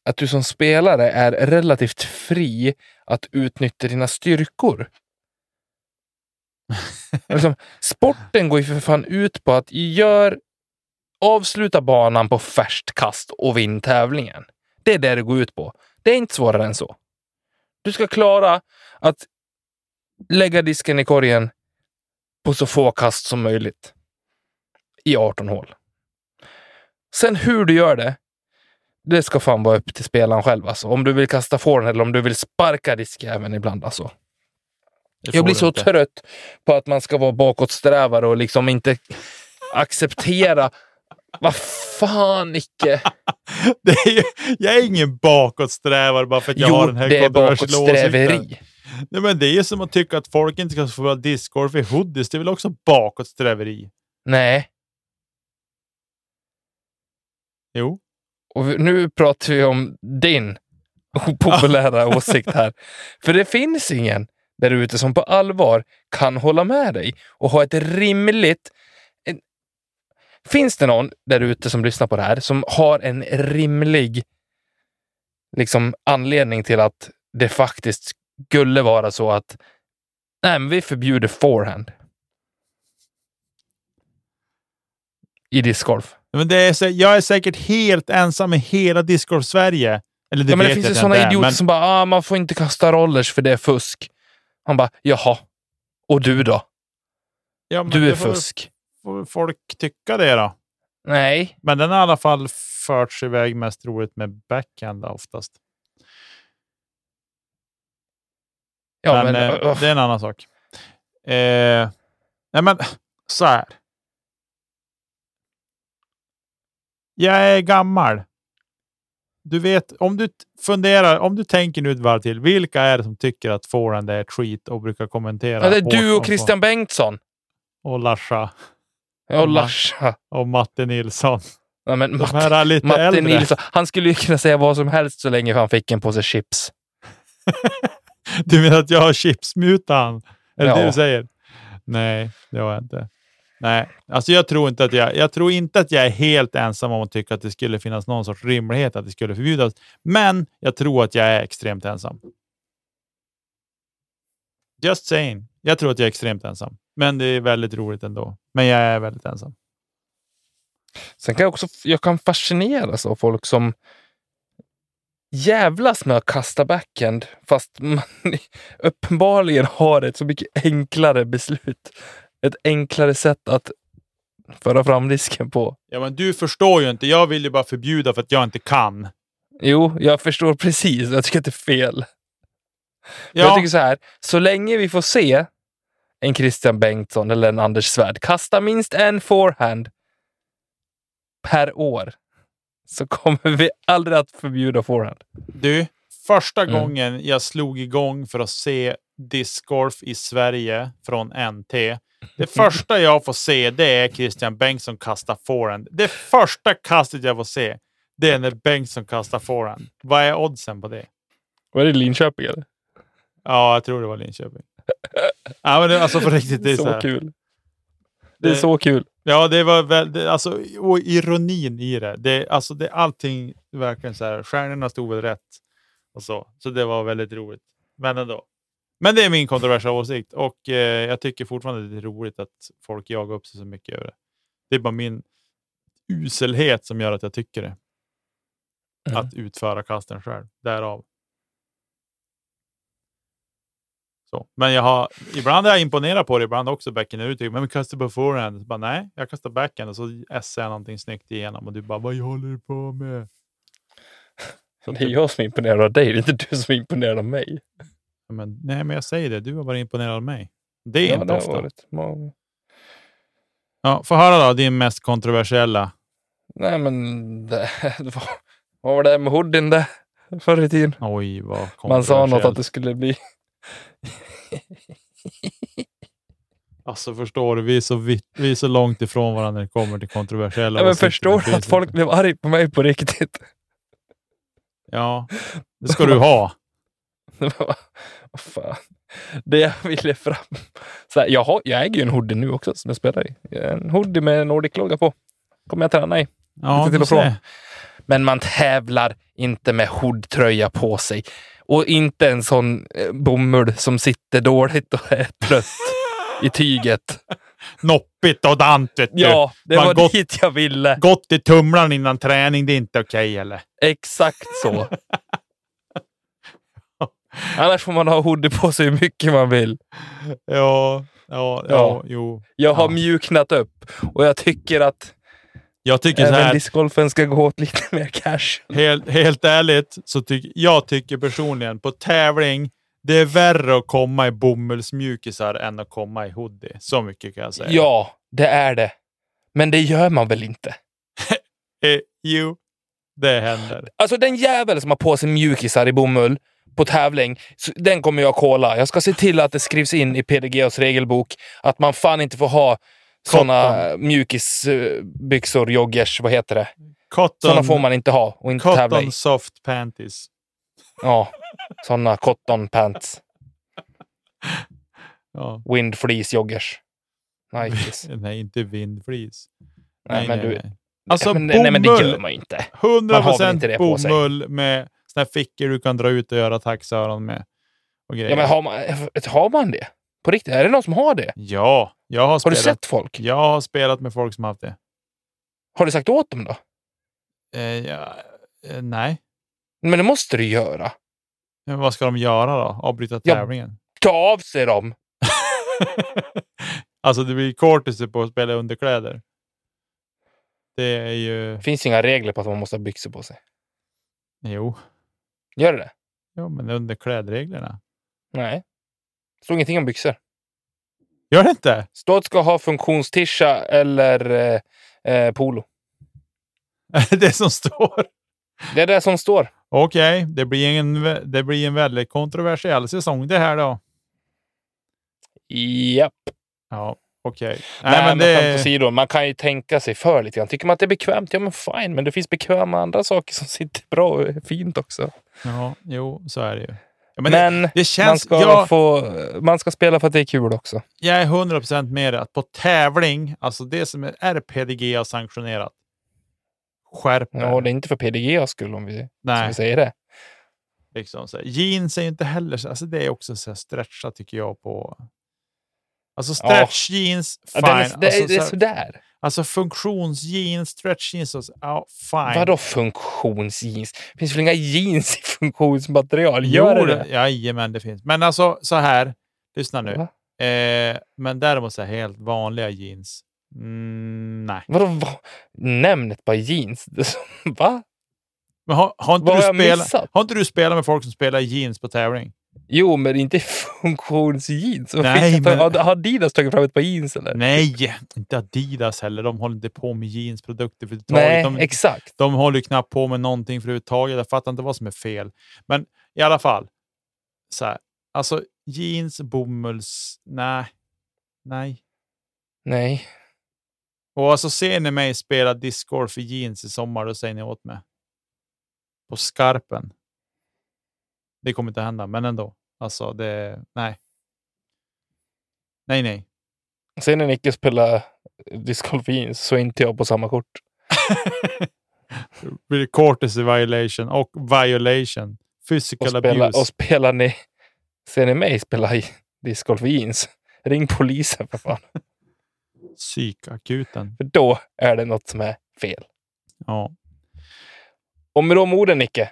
att du som spelare är relativt fri att utnyttja dina styrkor? liksom, sporten går ju för fan ut på att gör avsluta banan på färskt kast och vinn tävlingen. Det är det det går ut på. Det är inte svårare än så. Du ska klara att lägga disken i korgen på så få kast som möjligt i 18 hål. Sen hur du gör det, det ska fan vara upp till spelaren själv. Alltså. Om du vill kasta forehand eller om du vill sparka diskjäveln ibland. Alltså. Jag blir så inte. trött på att man ska vara bakåtsträvare och liksom inte acceptera vad fan icke. Det är ju, jag är ingen bakåtsträvare bara för att jag Jo, har den här det är bakåtsträveri. Nej, men det är ju som att tycka att folk inte ska få spela discgolf i hoodies. Det är väl också bakåtsträveri? Nej, Jo. Och nu pratar vi om din opopulära åsikt här. För det finns ingen där ute som på allvar kan hålla med dig och ha ett rimligt... En, finns det någon där ute som lyssnar på det här som har en rimlig liksom, anledning till att det faktiskt skulle vara så att nej, men vi förbjuder forehand i discgolf? Men det är, jag är säkert helt ensam i hela discgolf-Sverige. Eller det ja, men det finns ju sådana idioter men- som bara, ah, man får inte kasta rollers för det är fusk. Han bara, jaha. Och du då? Ja, Du är fusk. Får folk tycka det då? Nej. Men den har i alla fall förts iväg mest roligt med backhand oftast. Ja, men men, eh, uh, det är en annan sak. Eh, nej, men så här. Jag är gammal. Du vet, om du funderar, om du tänker nu ett varv till, vilka är det som tycker att forehand är ett skit och brukar kommentera? ja, det är du och Christian Bengtsson. Och Larsa och. Larsa. och Matte Nilsson. Ja, men De Matte, här är lite Matte äldre. Nilsson. Han skulle ju kunna säga vad som helst så länge han fick en påse chips. Du menar att jag har chipsmutan? Är det Ja. det du säger? Nej, det har jag inte. Nej, alltså jag tror inte att jag, jag tror inte att jag är helt ensam om att tycka att det skulle finnas någon sorts rimlighet att det skulle förbjudas. Men jag tror att jag är extremt ensam. Just saying. Jag tror att jag är extremt ensam. Men det är väldigt roligt ändå. Men jag är väldigt ensam. Sen kan jag också jag kan fascineras av folk som jävlas med att kasta backhand fast man uppenbarligen har ett så mycket enklare beslut. Ett enklare sätt att föra fram risken på. Ja, men du förstår ju inte. Jag vill ju bara förbjuda för att jag inte kan. Jo, jag förstår precis. Jag tycker att det är fel. Ja, Jag tycker så här, så länge vi får se en Christian Bengtsson eller en Anders Svärd kasta minst en forehand per år så kommer vi aldrig att förbjuda forehand. Du, första Mm. gången jag slog igång för att se discgolf i Sverige från NT. Det första jag får se det är Christian Bengtsson kasta forehand. Det första kastet jag får se det är när Bengtsson kastar forehand. Vad är oddsen på det? Var det Linköping eller? Ja, jag tror det var Linköping. Ja, men det, alltså på riktigt, det är så, så kul. Det är Det- så kul. Ja, det var väl, det, alltså, och ironin i det. det alltså, det allting verkligen så här, stjärnorna stod väl rätt. Och så. så det var väldigt roligt. Men ändå. Men det är min kontroversiella åsikt och eh, jag tycker fortfarande det är roligt att folk jagar upp sig så mycket över det. Det är bara min uselhet som gör att jag tycker det. Mm. Att utföra kasten själv. Därav. Så. Men jag har, ibland är jag imponerad på det, ibland också backhand. Du tycker, men kasta på forehand. Så Bara, nej, jag kastar backhand och så essar jag någonting snyggt igenom och du bara, vad håller du på med? Det är jag som är imponerad av dig, det är inte du som är imponerad av mig. Men, nej, men jag säger det, du har varit imponerad av mig. Det är Ja, inte det ofta. varit många. Ja, få höra då, din mest kontroversiella. Nej, men det, var, vad var det med hoodien där förr i tiden? Oj, vad Man sa något att det skulle bli... Alltså förstår du, vi är så, vitt, vi är så långt ifrån varandra när det kommer till kontroversiella Ja, men förstår du att folk blev arga på mig på riktigt? Ja, det ska du ha. Fan. Det jag ville fram... Så här, jag, har, jag äger ju en hoodie nu också som jag spelar i. En hoodie med Nordic-logga på. Kommer jag träna i. Ja, Lite till och från. Men man tävlar inte med hoodtröja på sig. Och inte en sån eh, bomull som sitter dåligt och är trött i tyget. Noppigt och dant, vet du. Ja, det Man var gått- dit jag ville. Gått i tumlaren innan träning, det är inte okej eller? Exakt så. Annars får man ha hoodie på sig hur mycket man vill. Ja, ja, ja, Ja. jo. Jag har Ja. mjuknat upp och jag tycker att Jag tycker så även här, discgolfen ska gå åt lite mer cash. helt, helt ärligt, så tycker jag tycker personligen på tävling, det är värre att komma i bomullsmjukisar än att komma i hoodie. Så mycket kan jag säga. Ja, det är det. Men det gör man väl inte? Eh, jo, det händer. Alltså den jävel som har på sig mjukisar i bomull på tävling, så den kommer jag kolla. Jag ska se till att det skrivs in i PDGs regelbok att man fan inte får ha såna mjukisbyxor, joggers, vad heter det? Cotton, Såna får man inte ha och inte tävla i. cotton soft panties. Ja, såna cotton pants. Ja. Wind fleece joggers. Nikes. Nej, inte vindflis. Nej, men du, Alltså men, nej, men det bomull. gör man inte. 100 Man har inte det på bomull med såna här fickor du kan dra ut och göra taxöron med. Och grejer. Ja, men har man, har man det? På riktigt? Är det någon som har det? ja, jag har Har du sett folk? Jag har spelat med folk som har haft det. Har du sagt åt dem då? Eh, ja, eh, nej. Men det måste du göra. Men vad ska de göra då? Avbryta Ja. tävlingen? Ta av sig dem. alltså det blir courtesy på att spela underkläder. Det är ju... Finns inga regler på att man måste ha byxor på sig. Jo, Gör det jo men underklädreglerna. Nej. Det står ingenting om byxor. Gör det inte? Stå ska ha funktionstisha eller eh, eh, polo. det som står. Det är det som står. Okej, det, blir en, det blir en väldigt kontroversiell säsong det här då. Japp. Ja, okej. Nej, Nej, men det... åsido, man kan ju tänka sig för lite grann. Tycker man att det är bekvämt, ja men fine. Men det finns bekväma andra saker som sitter bra och är fint också. Ja, jo, så är det ju. Ja, men det, Men, det man, känns... ska jag, få, man ska spela för att det är kul också. jag är 100% med det. Att på tävling, alltså det som är, är PDG sanktionerat. Skärp Ja, det är inte för PDG skull om vi, Nej, vi säger det. liksom så här. Jeans är ju inte heller... så- Alltså det är också så här stretcha tycker jag på... Alltså stretch jeans, Ja, fine. den är, det, alltså, är- det är sådär. alltså funktionsjeans, stretch jeans, och så- ja fine. Vadå funktionsjeans? Det finns väl inga jeans i funktionsmaterial? Gör jo, det? Jajamän, det finns. Men alltså så här, lyssna nu. Eh, men däremot så här, helt vanliga jeans. Mm, nej. Vadå? Va? Nämn ett par jeans. Va? Men har, har, inte Vad du har missat? har inte du spelat med folk som spelar jeans på tävling? Jo, men inte funktionsjeans. Nej, men- Har Adidas tagit fram ett par jeans eller? Nej, inte Adidas heller. De håller inte på med jeansprodukter överhuvudtaget. Nej, de, exakt. de håller knappt på med någonting överhuvudtaget. Jag fattar inte vad som är fel. Men i alla fall. Så här, alltså jeans, bomulls... Nej. Nej. Nej. Och alltså ser ni mig spela discgolf i jeans i sommar, då säger ni åt mig. På skarpen. Det kommer inte hända, men ändå. Alltså, det... Nej. Nej, nej. Sen när Nicke spelar discgolf i jeans så är inte jag på samma kort. Blir courtesy violation och violation. Och Physical spelar, abuse. och spelar ni... Ser ni mig spela discgolf jeans? Ring polisen för fan. Psykakuten. För då är det något som är fel. Ja. Och med de orden Nicke,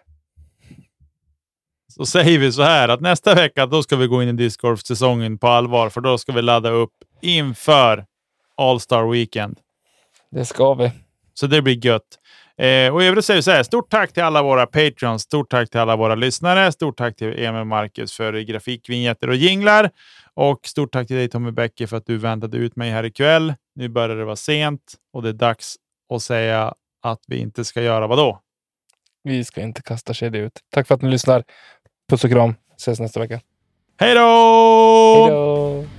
så säger vi så här att nästa vecka då ska vi gå in i discgolf-säsongen på allvar, för då ska vi ladda upp inför All-Star Weekend. Det ska vi. Så det blir gött. Eh, och i övrigt säger vi så här, stort tack till alla våra Patreons, stort tack till alla våra lyssnare, stort tack till Emil Marcus för grafikvinjetter och jinglar och stort tack till dig Tommy Bäcke för att du väntade ut mig här ikväll. Nu börjar det vara sent och det är dags att säga att vi inte ska göra vad då? Vi ska inte kasta kedja ut. Tack för att ni lyssnar. Puss och kram. Ses nästa vecka. Hej då! Hej då!